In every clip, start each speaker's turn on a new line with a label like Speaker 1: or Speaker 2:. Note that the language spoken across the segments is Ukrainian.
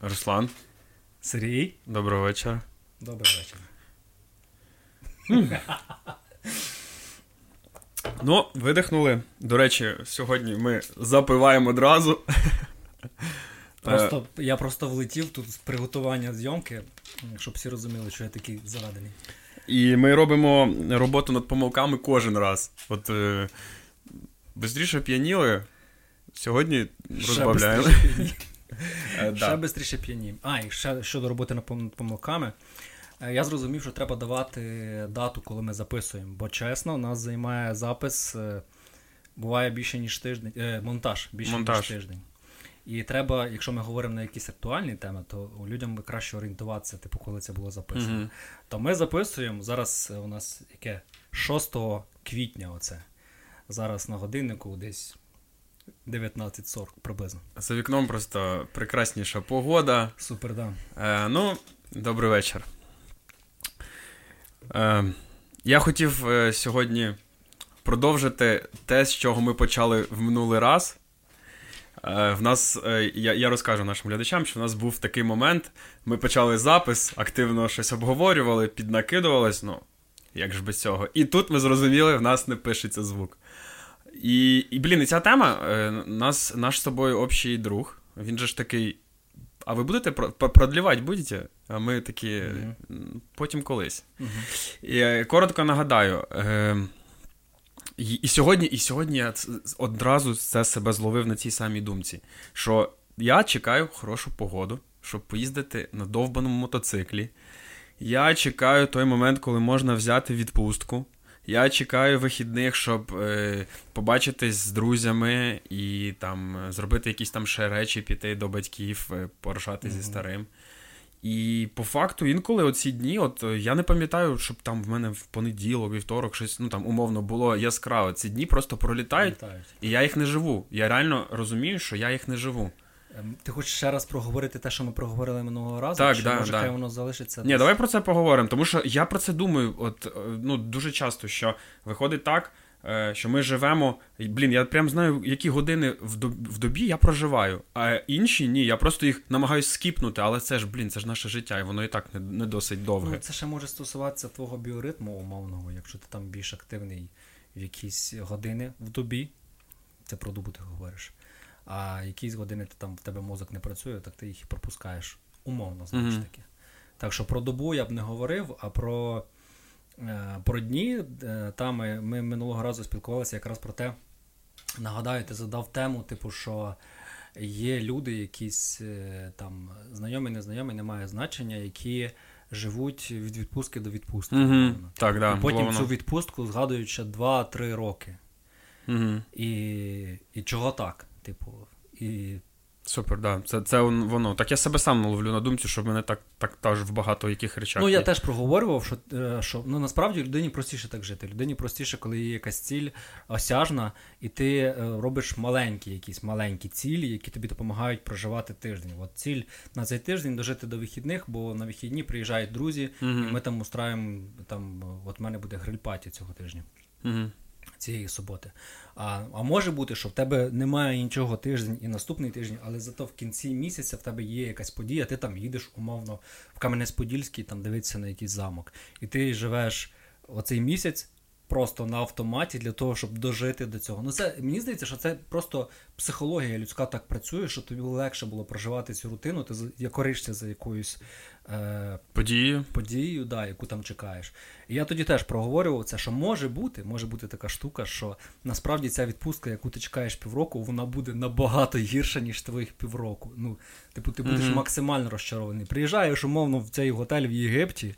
Speaker 1: Руслан.
Speaker 2: Сергій.
Speaker 1: Доброго вечора.
Speaker 2: Добрий вечір.
Speaker 1: Ну, видихнули. До речі, сьогодні ми запиваємо одразу.
Speaker 2: Просто, Я просто влетів тут з приготування зйомки, щоб всі розуміли, що я такий заведений.
Speaker 1: І ми робимо роботу над помилками кожен раз. От е, Бистріше п'яніли. Сьогодні розбавляємо.
Speaker 2: Ще швидше п'яніємо. А, і ще щодо роботи над помилками. Е, я зрозумів, що треба давати дату, коли ми записуємо. Бо чесно, у нас займає запис, е, буває більше, ніж тиждень. Е, монтаж більше, монтаж. ніж тиждень. І треба, якщо ми говоримо на якісь актуальні теми, то людям краще орієнтуватися, типу, коли це було записано. Mm-hmm. То ми записуємо зараз. У нас яке 6 квітня. Оце зараз на годиннику десь 19.40 приблизно.
Speaker 1: За вікном просто прекрасніша погода.
Speaker 2: Супер, да.
Speaker 1: Е, Ну, добрий вечір. Е, Я хотів е, сьогодні продовжити те, з чого ми почали в минулий раз. Е, в нас, е, Я я розкажу нашим глядачам, що в нас був такий момент. Ми почали запис, активно щось обговорювали, піднакидувались, ну, як ж без цього. І тут ми зрозуміли, в нас не пишеться звук. І, і блін, і ця тема, е, нас, наш з тобою общий друг. Він же ж такий. А ви будете продлівати будете? А ми такі. Mm-hmm. Потім колись. Mm-hmm. І е, Коротко нагадаю. Е, і, і сьогодні і сьогодні я одразу це себе зловив на цій самій думці. Що я чекаю хорошу погоду, щоб поїздити на довбаному мотоциклі. Я чекаю той момент, коли можна взяти відпустку. Я чекаю вихідних, щоб е, побачитись з друзями і там зробити якісь там ще речі, піти до батьків, е, порушати mm-hmm. зі старим. І по факту, інколи оці дні, от е, я не пам'ятаю, щоб там в мене в понеділок, вівторок, щось ну там умовно було яскраво. Ці дні просто пролітають, пролітають, і я їх не живу. Я реально розумію, що я їх не живу.
Speaker 2: Ем, ти хочеш ще раз проговорити те, що ми проговорили минулого разу?
Speaker 1: Так,
Speaker 2: чи
Speaker 1: да,
Speaker 2: може
Speaker 1: да.
Speaker 2: хай воно залишиться?
Speaker 1: Ні, десь? давай про це поговоримо. Тому що я про це думаю, от е, ну дуже часто, що виходить так, е, що ми живемо. Блін, я прям знаю, які години в добі я проживаю, а інші ні. Я просто їх намагаюся скіпнути, але це ж, блін, це ж наше життя, і воно і так не, не досить довге.
Speaker 2: Ну, Це ще може стосуватися твого біоритму умовного, якщо ти там більш активний в якісь години в добі. Це про добу ти говориш а якісь години ти там в тебе мозок не працює, так ти їх і пропускаєш умовно, знаєш mm-hmm. таки. Так що про добу я б не говорив, а про е, про дні е, там ми, ми минулого разу спілкувалися якраз про те. Нагадаю, ти задав тему, типу, що є люди, якісь е, там знайомі, незнайомі, немає значення, які живуть від відпустки до відпустки.
Speaker 1: Mm-hmm. Так, да,
Speaker 2: І Потім цю відпустку згадують ще 2-3 роки. Mm-hmm. І, І чого так? Типу, і.
Speaker 1: Супер, да. Це це воно. Так я себе сам ловлю на думці, що в мене так так теж в багато яких речах.
Speaker 2: Ну, я теж проговорював, що е, що ну насправді людині простіше так жити. Людині простіше, коли є якась ціль осяжна, і ти е, робиш маленькі якісь маленькі цілі, які тобі допомагають проживати тиждень. От ціль на цей тиждень дожити до вихідних, бо на вихідні приїжджають друзі, угу. і ми там устраємо там. От в мене буде гриль-паті цього тижня.
Speaker 1: Угу
Speaker 2: цієї суботи. А а може бути, що в тебе немає нічого тиждень і наступний тиждень, але зато в кінці місяця в тебе є якась подія, ти там їдеш умовно в Кам'янець-Подільський, там дивитися на якийсь замок. І ти живеш оцей місяць просто на автоматі для того, щоб дожити до цього. Ну це мені здається, що це просто психологія людська так працює, що тобі легше було проживати цю рутину, ти коришся за якоюсь е,
Speaker 1: подією,
Speaker 2: подією, да, яку там чекаєш. І я тоді теж проговорював це, що може бути, може бути така штука, що насправді ця відпустка, яку ти чекаєш півроку, вона буде набагато гірша, ніж твоїх півроку. Ну, типу, ти будеш mm-hmm. максимально розчарований. Приїжджаєш, умовно, в цей готель в Єгипті.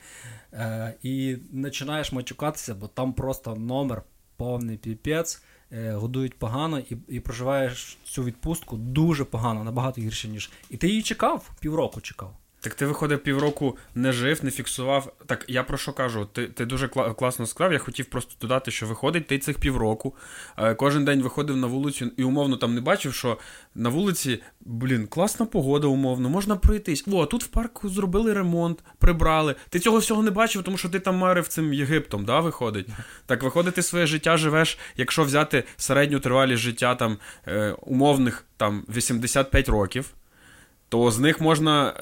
Speaker 2: Е, І починаєш мачукатися, бо там просто номер повний піпець, годують погано і і проживаєш цю відпустку дуже погано, набагато гірше, ніж. І ти її чекав, півроку чекав.
Speaker 1: Так ти виходив півроку не жив, не фіксував. Так я про що кажу? Ти ти дуже кла- класно сказав. Я хотів просто додати, що виходить ти цих півроку. Е, кожен день виходив на вулицю і умовно там не бачив, що на вулиці, блін, класна погода, умовно, можна пройтись. О, тут в парку зробили ремонт, прибрали. Ти цього всього не бачив, тому що ти там марив цим Єгиптом, да, виходить. Так виходить, ти своє життя живеш, якщо взяти середню тривалість життя там е, умовних там 85 років то з них можна.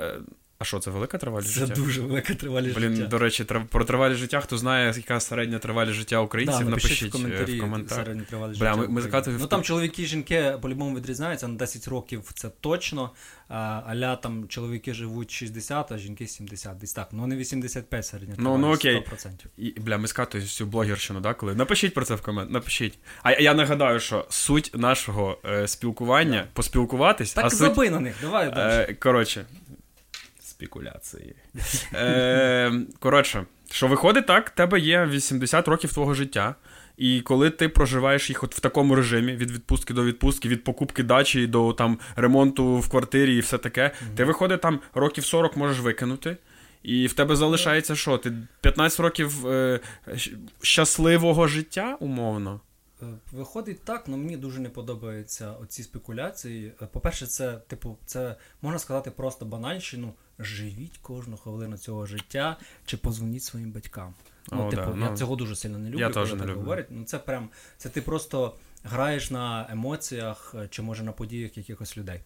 Speaker 1: А що, це велика тривалість
Speaker 2: Це
Speaker 1: життя?
Speaker 2: дуже велика тривалість
Speaker 1: Блін,
Speaker 2: життя.
Speaker 1: до речі, про тривалість життя, хто знає, яка середня тривалість життя українців,
Speaker 2: Да,
Speaker 1: напишіть,
Speaker 2: в коментарі,
Speaker 1: е. Бля,
Speaker 2: життя
Speaker 1: ми- ми закатуємо
Speaker 2: Ну там чоловіки і жінки по-любому відрізняються на 10 років, це точно. Аля там чоловіки живуть 60, а жінки 70. Десь так. Ну не 85 середня
Speaker 1: Ну, ну, окей.
Speaker 2: 100%.
Speaker 1: І, бля, ми скатуємо всю блогерщину, да, коли. Напишіть про це в комент, напишіть. А я нагадаю, що суть нашого е, спілкування поспілкуватись,
Speaker 2: Так
Speaker 1: а суть.
Speaker 2: забий на них, давай.
Speaker 1: Е, коротше. Спекуляції. Е, коротше, що виходить так, тебе є 80 років твого життя. І коли ти проживаєш їх от в такому режимі від відпустки до відпустки, від покупки дачі до там ремонту в квартирі і все таке, ти виходить там років 40 можеш викинути. І в тебе залишається що? Ти 15 років е, щасливого життя, умовно.
Speaker 2: Е, Виходить так, але мені дуже не подобаються оці спекуляції. Е, По-перше, це, типу, це можна сказати просто банальщину. Живіть кожну хвилину цього життя чи позвоніть своїм батькам. Ну,
Speaker 1: О,
Speaker 2: типу,
Speaker 1: да,
Speaker 2: я
Speaker 1: ну,
Speaker 2: цього дуже сильно не люблю,
Speaker 1: я
Speaker 2: коли
Speaker 1: не
Speaker 2: так говорять. Ну це прям це ти просто граєш на емоціях е, чи може на подіях якихось людей.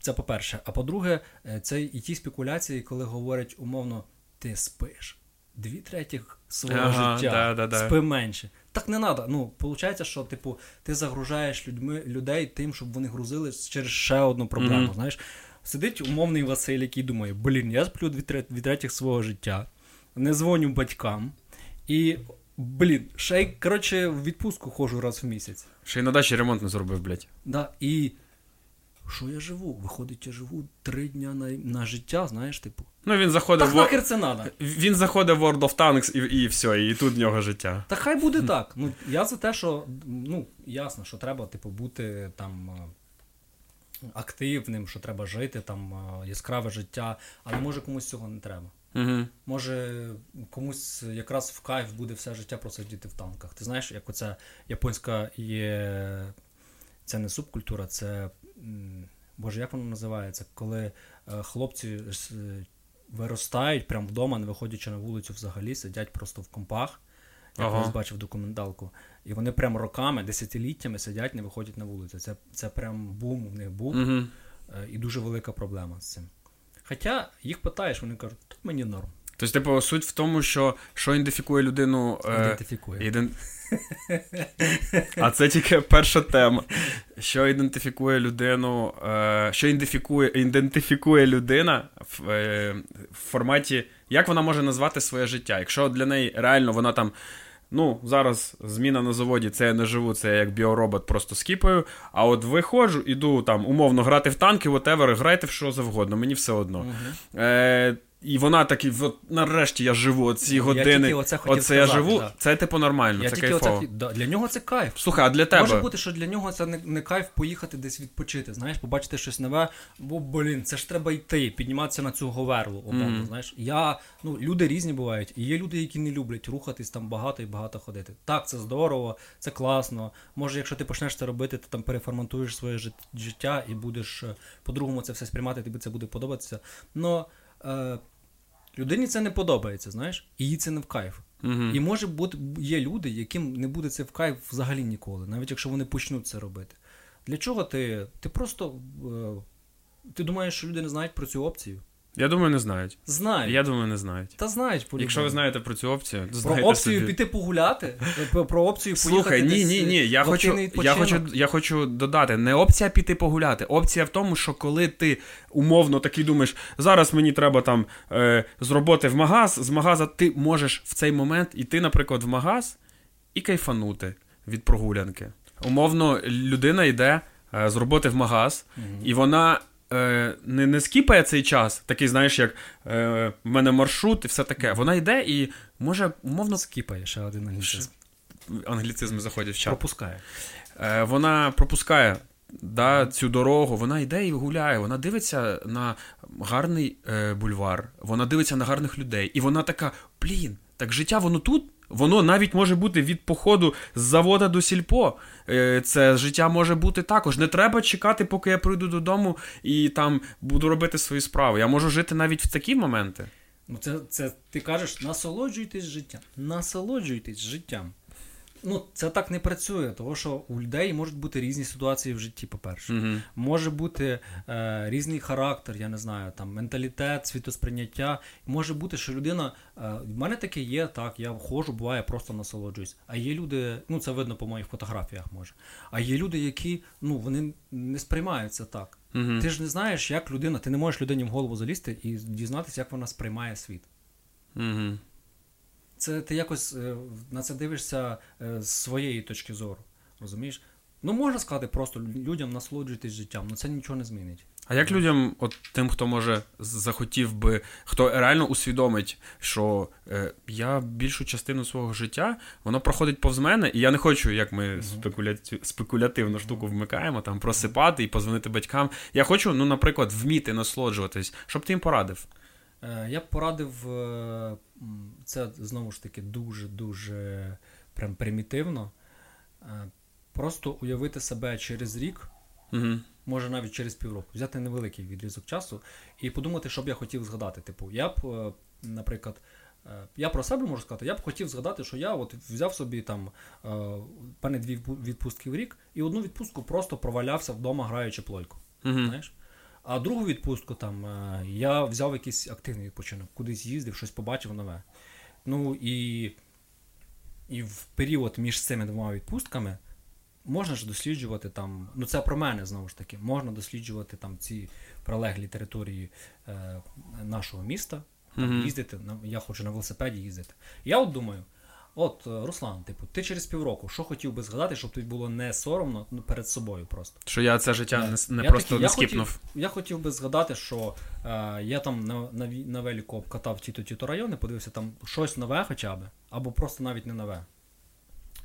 Speaker 2: Це по-перше. А по-друге, це і ті спекуляції, коли говорять умовно, ти спиш. Дві третіх свого
Speaker 1: Ага,
Speaker 2: життя
Speaker 1: да, да, да.
Speaker 2: спи менше. Так не треба. Ну, виходить, що типу, ти загружаєш людьми, людей тим, щоб вони грузили через ще одну проблему.
Speaker 1: Мгм.
Speaker 2: Знаєш, сидить умовний Василь, який думає, блін, я сплю від дві третіх свого життя, не дзвоню батькам. І, блін, ще й, коротше, в відпустку ходжу раз в місяць.
Speaker 1: Ще й на дачі ремонт не зробив, блядь.
Speaker 2: Да, і що я живу? Виходить, я живу три дня на, на життя, знаєш, типу.
Speaker 1: Ну він заходив
Speaker 2: Так
Speaker 1: в
Speaker 2: нахер це надо.
Speaker 1: він заходив в World of Tanks і, і все, і тут в нього життя.
Speaker 2: Та хай буде так. Ну, я за те, що ну, ясно, що треба, типу, бути там е, активним, що треба жити, там е, яскраве життя, але може комусь цього не треба.
Speaker 1: Угу.
Speaker 2: Може, комусь якраз в кайф буде все життя просидіти в танках. Ти знаєш, як оця японська є. Це не субкультура, це. Боже, як воно називається? Коли е, хлопці е, виростають прямо вдома, не виходячи на вулицю взагалі, сидять просто в компах. Я
Speaker 1: Ага.
Speaker 2: колись бачив документалку. І вони прям роками, десятиліттями сидять, не виходять на вулицю. Це, це прям бум в них був.
Speaker 1: Угу.
Speaker 2: е, І дуже велика проблема з цим. Хоча їх питаєш, вони кажуть, тут мені норм.
Speaker 1: Тобто, типу, суть в тому, що що ідентифікує людину. Е,
Speaker 2: Ідентифікує.
Speaker 1: іден... а це тільки перша тема. Що ідентифікує людину, е, що ідентифікує, ідентифікує людина в, е, в форматі, як вона може назвати своє життя? Якщо для неї реально вона там. Ну, зараз зміна на заводі, це я не живу, це я як біоробот просто скіпаю. А от виходжу, іду там умовно грати в танки, whatever, грайте в що завгодно, мені все одно.
Speaker 2: Мгм.
Speaker 1: Е, і вона такі, от нарешті я живу, ці години.
Speaker 2: тільки оце хотів
Speaker 1: Оце я живу,
Speaker 2: да.
Speaker 1: це типу нормально,
Speaker 2: Я
Speaker 1: це кайфово.
Speaker 2: оце, да, для нього це кайф.
Speaker 1: Слухай, а для тебе.
Speaker 2: Може бути, що для нього це не, не кайф поїхати десь відпочити, знаєш, побачити щось нове, бо блін, це ж треба йти, підніматися на цю говерлу. Умовно,
Speaker 1: Мгм.
Speaker 2: знаєш. Я, ну, люди різні бувають, і є люди, які не люблять рухатись там багато і багато ходити. Так, це здорово, це класно. Може, якщо ти почнеш це робити, ти там переформатуєш своє жит- життя і будеш е, по-другому це все сприймати, тобі це буде подобатися. Но е, людині це не подобається, знаєш, і їй це не в кайф.
Speaker 1: Мгм.
Speaker 2: І може бути є люди, яким не буде це в кайф взагалі ніколи, навіть якщо вони почнуть це робити. Для чого ти? Ти просто. Е, ти думаєш, що люди не знають про цю опцію?
Speaker 1: Я думаю, не знають.
Speaker 2: Знають.
Speaker 1: Я думаю, не знають.
Speaker 2: Та знають по
Speaker 1: Якщо ви знаєте про цю опцію, то
Speaker 2: про опцію
Speaker 1: собі.
Speaker 2: піти погуляти, про, опцію
Speaker 1: Слухай,
Speaker 2: поїхати
Speaker 1: ні, ні, ні. Я хочу, я, хочу, я хочу додати, не опція піти погуляти. Опція в тому, що коли ти умовно такий думаєш, зараз мені треба там е, з роботи в магаз, з магаза ти можеш в цей момент іти, наприклад, в магаз і кайфанути від прогулянки. Умовно, людина йде е, з роботи в магаз, і вона. Е, Не, не скіпає цей час, такий, знаєш, як е, в мене маршрут і все таке. Вона йде і може, умовно,
Speaker 2: Скіпає ще один англіцизм.
Speaker 1: англіцизми заходять в чат.
Speaker 2: Пропускає.
Speaker 1: Е, вона пропускає да, цю дорогу, вона йде і гуляє, вона дивиться на гарний е, бульвар, вона дивиться на гарних людей. І вона така: блін, так життя воно тут. Воно навіть може бути від походу з завода до сільпо. Е, Це життя може бути також. Не треба чекати, поки я прийду додому і там буду робити свої справи. Я можу жити навіть в такі моменти.
Speaker 2: Ну, це, це ти кажеш, насолоджуйтесь життям. Насолоджуйтесь життям. Ну, це так не працює, тому що у людей можуть бути різні ситуації в житті, по-перше.
Speaker 1: Угу.
Speaker 2: Може бути е, різний характер, я не знаю, там менталітет, світосприйняття. Може бути, що людина. Е, в мене таке є, так, я входжу, буває, просто насолоджуюсь. А є люди, ну це видно по моїх фотографіях, може. А є люди, які ну, вони не сприймаються так.
Speaker 1: Угу.
Speaker 2: Ти ж не знаєш, як людина, ти не можеш людині в голову залізти і дізнатися, як вона сприймає світ.
Speaker 1: Угу.
Speaker 2: Це ти якось е, на це дивишся е, з своєї точки зору. Розумієш? Ну, можна сказати, просто людям насолоджуйтесь життям, але це нічого не змінить.
Speaker 1: А як людям, от тим, хто може захотів би, хто реально усвідомить, що е, я більшу частину свого життя воно проходить повз мене, і я не хочу, як ми спекуляті... спекулятивну штуку вмикаємо, там просипати і позвонити батькам. Я хочу, ну, наприклад, вміти насолоджуватись, щоб ти їм порадив.
Speaker 2: Е, Я б порадив, е, це знову ж таки дуже-дуже прям примітивно. Е, Просто уявити себе через рік,
Speaker 1: Угу.
Speaker 2: може навіть через півроку, взяти невеликий відрізок часу і подумати, що б я хотів згадати. Типу, я б, наприклад, я про себе можу сказати, я б хотів згадати, що я от взяв собі там е, мене дві відпустки в рік, і одну відпустку просто провалявся вдома, граючи плойку.
Speaker 1: Угу.
Speaker 2: Знаєш? А другу відпустку там е, я взяв якийсь активний відпочинок, кудись їздив, щось побачив нове. Ну і, і в період між цими двома відпустками можна ж досліджувати там, ну це про мене знову ж таки, можна досліджувати там ці прилеглі території е, нашого міста,
Speaker 1: Мгм.
Speaker 2: їздити, я хочу на велосипеді їздити. Я от думаю, от, е, Руслан, типу, ти через півроку, що хотів би згадати, щоб тобі було не соромно ну, перед собою просто.
Speaker 1: Що я це життя не, не
Speaker 2: Я
Speaker 1: просто
Speaker 2: такий,
Speaker 1: не
Speaker 2: я
Speaker 1: скіпнув.
Speaker 2: Хотів, я хотів би згадати, що е, я там на, на, на велику обкатав ті-то-ті-то райони, подивився там щось нове хоча б, або просто навіть не нове.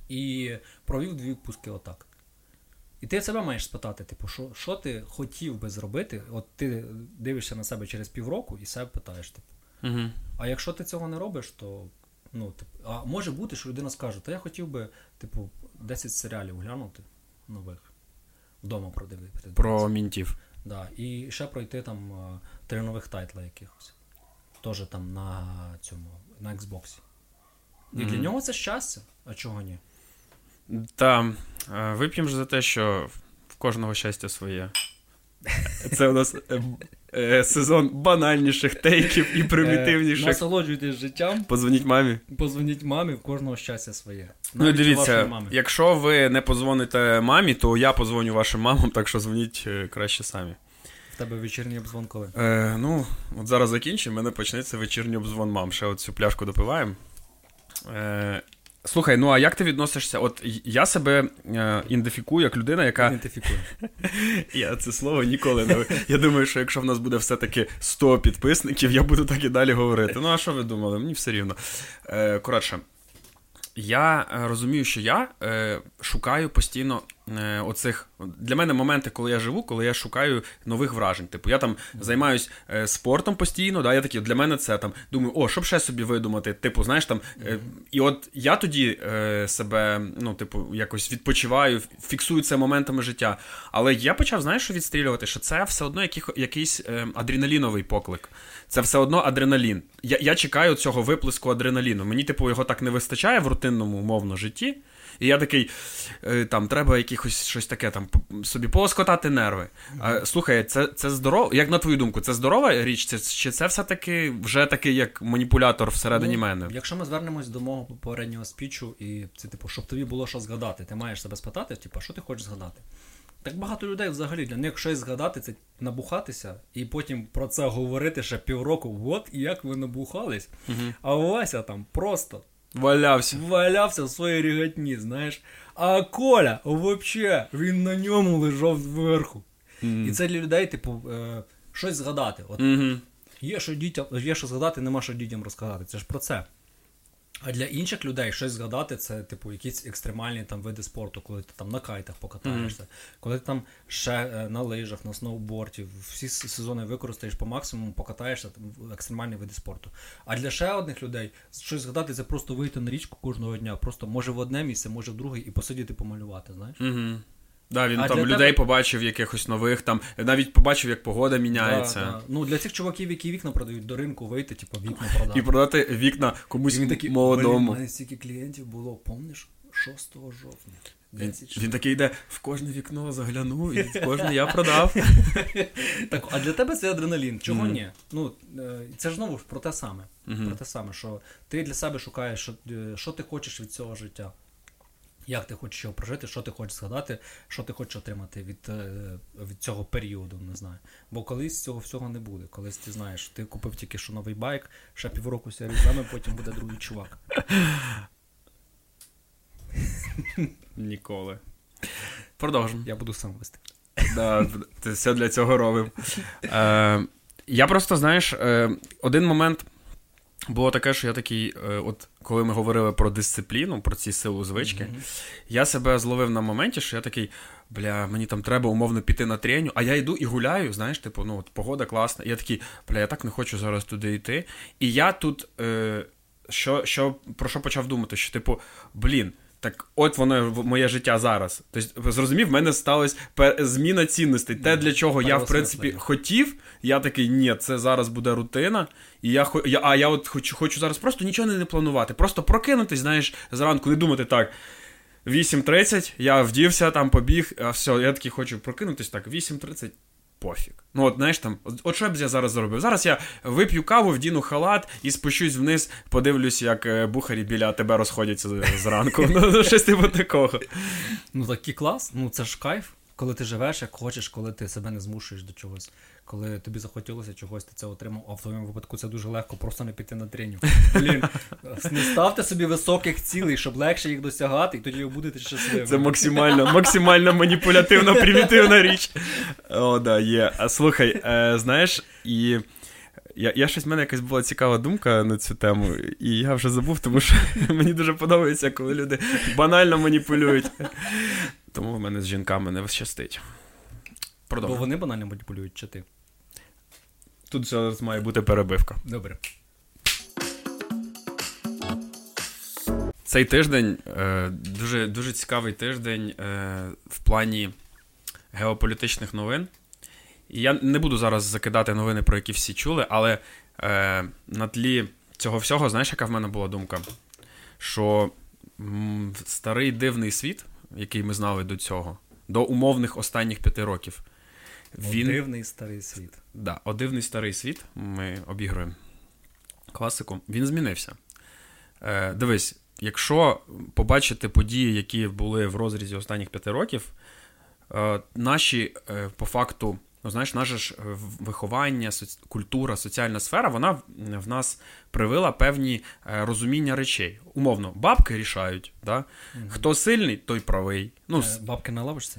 Speaker 2: І провів дві відпустки отак. І ти себе маєш спитати, типу, що, що ти хотів би зробити? От ти дивишся на себе через півроку і себе питаєш, типу.
Speaker 1: Угу.
Speaker 2: А якщо ти цього не робиш, то ну, типу, а може бути, що людина скаже, та я хотів би, типу, 10 серіалів глянути нових, вдома продивитися.
Speaker 1: Про ментів.
Speaker 2: Да, і ще пройти там три нових тайтла якихось. Теж там на цьому, на Xbox. І для нього це щастя, а чого ні?
Speaker 1: Та е, вип'ємо ж за те, що в кожного щастя своє. Це у нас е, е, сезон банальніших тейків і
Speaker 2: Е,
Speaker 1: примітивніших.
Speaker 2: насолоджуйтесь життям,
Speaker 1: Позвоніть мамі.
Speaker 2: позвоніть мамі, в кожного щастя своє.
Speaker 1: Ну,
Speaker 2: Навіть у вашої
Speaker 1: дивіться, якщо ви не позвоните мамі, то я позвоню вашим мамам, так що дзвоніть е, краще самі.
Speaker 2: В тебе вечірній обзвон коли?
Speaker 1: Е, ну, от зараз закінчимо, в мене почнеться вечірній обзвон мам. Ще от цю пляшку допиваємо. Е, слухай, ну а як ти відносишся? От я себе е, ідентифікую як людина, яка.
Speaker 2: Ідентифікую.
Speaker 1: Я це слово ніколи не. Я думаю, що якщо в нас буде все-таки 100 підписників, я буду так і далі говорити. Ну, а що ви думали? Мені все рівно. Е, коротше, я е, розумію, що я е, шукаю постійно оцих. Для мене моменти, коли я живу, коли я шукаю нових вражень. Типу, я там займаюсь е, спортом постійно, да, я такий, для мене це там думаю, о, щоб ще собі видумати. Типу, знаєш там. Е, і от я тоді е, себе, ну, типу, якось відпочиваю, фіксую це моментами життя. Але я почав, знаєш, що відстрілювати, що це все одно яких, якийсь е, адреналіновий поклик. Це все одно адреналін. Я, я чекаю цього виплеску адреналіну. Мені, типу, його так не вистачає в рутинному умовно житті. І я такий, е, там, треба якихось щось таке, там, собі поскотати нерви. А, слухай, це, це здорово. Як на твою думку, це здорова річ? Це, чи це все-таки вже такий як маніпулятор всередині
Speaker 2: Ну,
Speaker 1: мене?
Speaker 2: Якщо ми звернемось до мого попереднього спічу, і це, типу, щоб тобі було що згадати, ти маєш себе спитати, типу, що ти хочеш згадати? Так багато людей взагалі для них щось згадати, це набухатися, і потім про це говорити ще півроку. От як ви набухались.
Speaker 1: Мгм.
Speaker 2: А Вася там просто
Speaker 1: Валявся.
Speaker 2: валявся в своїй рігатні, знаєш. А Коля, взагалі, він на ньому лежав зверху. І це для людей, типу, е, щось згадати. От
Speaker 1: Угу.
Speaker 2: Є що дітям, є що згадати, нема що дітям розказати. Це ж про це. А для інших людей щось згадати, це, типу, якісь екстремальні там види спорту, коли ти там на кайтах покатаєшся, коли ти там ще е, на лижах, на сноуборді, всі сезони використаєш по максимуму, покатаєшся там, в екстремальні види спорту. А для ще одних людей щось згадати це просто вийти на річку кожного дня, просто може в одне місце, може в друге, і посидіти помалювати, знаєш?
Speaker 1: Угу. Да, він
Speaker 2: А
Speaker 1: там людей
Speaker 2: тебе-
Speaker 1: побачив якихось нових, там навіть побачив, як погода міняється.
Speaker 2: Да, да. Ну, для цих чуваків, які вікна продають, до ринку вийти, типу, вікна продати.
Speaker 1: І продати вікна комусь
Speaker 2: І він такий,
Speaker 1: молодому.
Speaker 2: У мене стільки клієнтів було, помниш? 6 жовтня.
Speaker 1: Він, він такий йде в кожне вікно загляну, і в кожне я продав.
Speaker 2: Так, а для тебе це адреналін. Чого mm. ні? Ну, е, Це ж знову про те саме. Mm-hmm. Про те саме, що ти для себе шукаєш, що, е, що ти хочеш від цього життя. Як ти хочеш його прожити, що ти хочеш згадати, що ти хочеш отримати від е, від цього періоду, не знаю. Бо колись цього всього не буде. Колись ти знаєш, ти купив тільки що новий байк, ще півроку ся різами, потім буде другий чувак.
Speaker 1: Ніколи. Продовжимо.
Speaker 2: Я буду сам вести.
Speaker 1: Да, Ти все для цього робив. Е, Я просто, знаєш, е, один момент було таке, що я такий, е, от коли ми говорили про дисципліну, про ці силу звички, mm-hmm. я себе зловив на моменті, що я такий, бля, мені там треба умовно піти на треню, а я йду і гуляю, знаєш, типу, ну от погода класна. І я такий, бля, я так не хочу зараз туди йти. І я тут, е, що, що, про що почав думати? Що, типу, блін. Так, от воно моє життя зараз. Тобто, зрозумів, в мене сталася зміна цінностей. Те, для чого я, в принципі, хотів, я такий, ні, це зараз буде рутина. І я, я А я от хочу хочу зараз просто нічого не планувати. Просто прокинутись, знаєш, зранку, не думати так. 8.30, я вдівся, там побіг, а все, я такий хочу прокинутись так, 8.30 пофіг. Ну, от знаєш там, от що б я зараз зробив? Зараз я вип'ю каву, вдіну халат і спущусь вниз, подивлюсь, як е, бухарі біля тебе розходяться зранку. Ну, щось типу такого.
Speaker 2: Ну, такий клас, ну це ж кайф, коли ти живеш, як хочеш, коли ти себе не змушуєш до чогось. Коли тобі захотілося чогось, ти це отримав, а в твоєму випадку це дуже легко, просто не піти на тренінг. Блін, не ставте собі високих цілей, щоб легше їх досягати, і тоді ви будете щасливі.
Speaker 1: Це максимально максимально маніпулятивна, примітивна річ. О, да, є. А слухай, е, знаєш, і. Я я щось в мене якась була цікава думка на цю тему, і я вже забув, тому що мені дуже подобається, коли люди банально маніпулюють. Тому в мене з жінками не щастить.
Speaker 2: Бо вони банально маніпулюють, чи ти?
Speaker 1: Тут зараз має бути перебивка.
Speaker 2: Добре.
Speaker 1: Цей тиждень е, дуже дуже цікавий тиждень е, в плані геополітичних новин. І я не буду зараз закидати новини, про які всі чули, але е, на тлі цього всього, знаєш, яка в мене була думка? Що м, старий дивний світ, який ми знали до цього, до умовних останніх п'яти років,
Speaker 2: він... О дивний старий світ.
Speaker 1: Да, О дивний старий світ. Ми обігруємо класику. Він змінився. Е, Дивись, якщо побачити події, які були в розрізі останніх п'яти років, е, наші е, по факту. Ну, знаєш, наше ж виховання, соці... культура, соціальна сфера, вона в нас привила певні е, розуміння речей. Умовно, бабки рішають. Да? Угу. Хто сильний, той правий. Ну,
Speaker 2: е, Бабки на лавочці?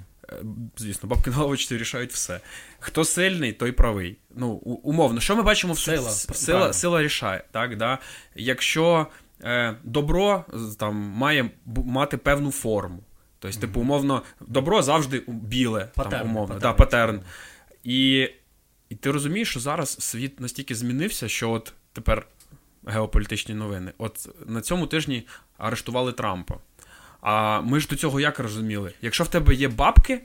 Speaker 1: Звісно, бабки на лавочці рішають все. Хто сильний, той правий. Ну, умовно, що ми бачимо в
Speaker 2: сила
Speaker 1: сила, сила рішає. Так, да? Якщо е, добро там має мати певну форму. Тобто, mm-hmm. типу, умовно, добро завжди біле,
Speaker 2: патерн,
Speaker 1: там, умовно,
Speaker 2: патерн.
Speaker 1: Да, патерн. І і ти розумієш, що зараз світ настільки змінився, що от тепер геополітичні новини. От на цьому тижні арештували Трампа. А ми ж до цього як розуміли? Якщо в тебе є бабки,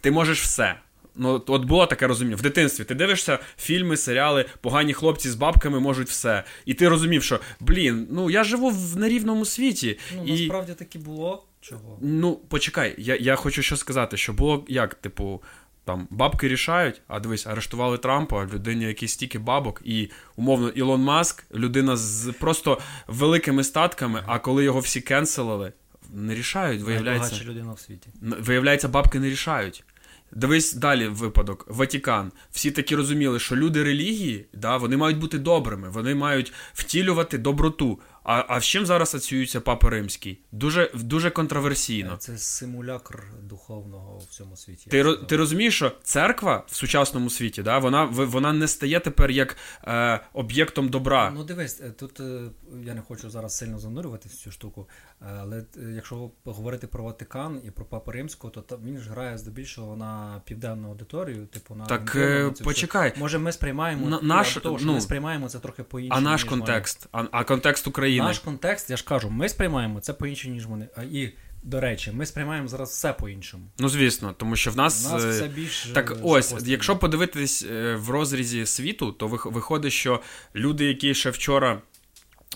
Speaker 1: ти можеш все. Ну, от було таке розуміння. В дитинстві ти дивишся фільми, серіали, погані хлопці з бабками можуть все. І ти розумів, що блін, ну я живу в нерівному світі.
Speaker 2: Ну,
Speaker 1: і...
Speaker 2: насправді таки було. Чого?
Speaker 1: Ну, почекай, я я хочу що сказати, що було як, типу, там бабки рішають, а дивись, арештували Трампа, людині якісь стільки бабок, і умовно Ілон Маск, людина з просто великими статками, а коли його всі кенселили не рішають, виявляється.
Speaker 2: людина в світі.
Speaker 1: Виявляється, бабки не рішають. Дивись далі випадок, Ватікан. Всі такі розуміли, що люди релігії, да, вони мають бути добрими, вони мають втілювати доброту. А а з чим зараз асоціюється Папа Римський? Дуже дуже контроверсійно.
Speaker 2: Це симулякр духовного в цьому світі.
Speaker 1: Ти ти розумієш, що церква в сучасному світі, да, вона вона не стає тепер як е, об'єктом добра.
Speaker 2: Ну дивись, е, тут е, я не хочу зараз сильно занурювати в цю штуку, е, але якщо говорити про Ватикан і про Папу Римського, то він ж грає здебільшого на південну аудиторію, типу на
Speaker 1: так е, почекай.
Speaker 2: Може, ми сприймаємо на, наш, того, що ну, ми сприймаємо це трохи по іншому.
Speaker 1: А наш контекст, а, а контекст України.
Speaker 2: Наш контекст, я ж кажу, ми сприймаємо це по іншому, ніж вони. І до речі, ми сприймаємо зараз все по-іншому.
Speaker 1: Ну, звісно, тому що в нас.
Speaker 2: Нас е, все більш
Speaker 1: Так ось, якщо подивитись е, в розрізі світу, то виходить, що люди, які ще вчора,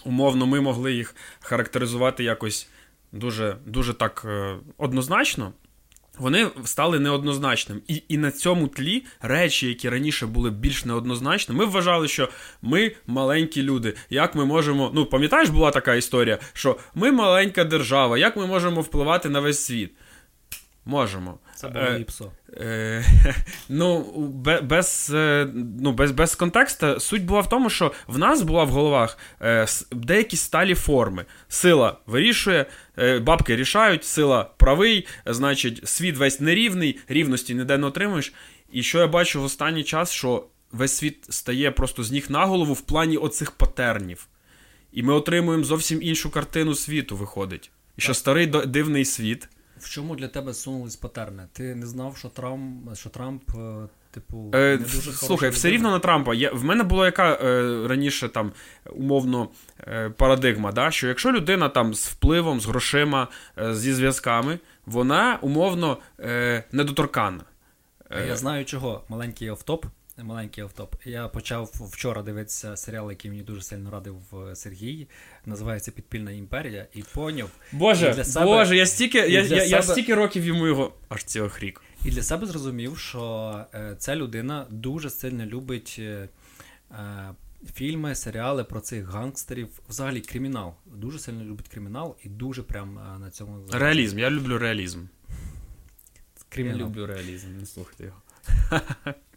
Speaker 1: умовно, ми могли їх характеризувати якось дуже, дуже так е, однозначно. Вони стали неоднозначним. І і на цьому тлі речі, які раніше були більш неоднозначними, ми вважали, що ми маленькі люди. Як ми можемо. Ну, пам'ятаєш, була така історія, що ми маленька держава, як ми можемо впливати на весь світ? Можемо.
Speaker 2: Це було е, ліпсо.
Speaker 1: Е, ну, без е, ну, без, без контексту суть була в тому, що в нас була в головах е, деякі сталі форми. Сила вирішує, е, бабки рішають, сила правий, значить, світ весь нерівний, рівності ніде не отримуєш. І що я бачу в останній час, що весь світ стає просто з ніг на голову в плані оцих патернів. І ми отримуємо зовсім іншу картину світу, виходить. І що старий дивний світ.
Speaker 2: В чому для тебе сунулись патерни? Ти не знав, що Трамп, що Трамп, е, типу,
Speaker 1: е, не дуже слухай, все рівно на Трампа. Я, В мене була яка е, раніше там умовно е, парадигма, да? що якщо людина там з впливом, з грошима, е, зі зв'язками, вона умовно е, недоторканна.
Speaker 2: Я знаю чого. Маленький офтоп маленький автоп. Я почав вчора дивитися серіал, який мені дуже сильно радив е, Сергій. Називається Підпільна імперія, і поняв.
Speaker 1: Боже, і для себе, Боже, я стільки я, я, себе, я стільки років йому його аж цілих рік.
Speaker 2: І для себе зрозумів, що е, ця людина дуже сильно любить е, е, фільми, серіали про цих гангстерів. Взагалі кримінал. Дуже сильно любить кримінал і дуже прям е, на цьому
Speaker 1: Реалізм. Я люблю реалізм.
Speaker 2: Кримінал.
Speaker 1: Я люблю реалізм, не слухайте його.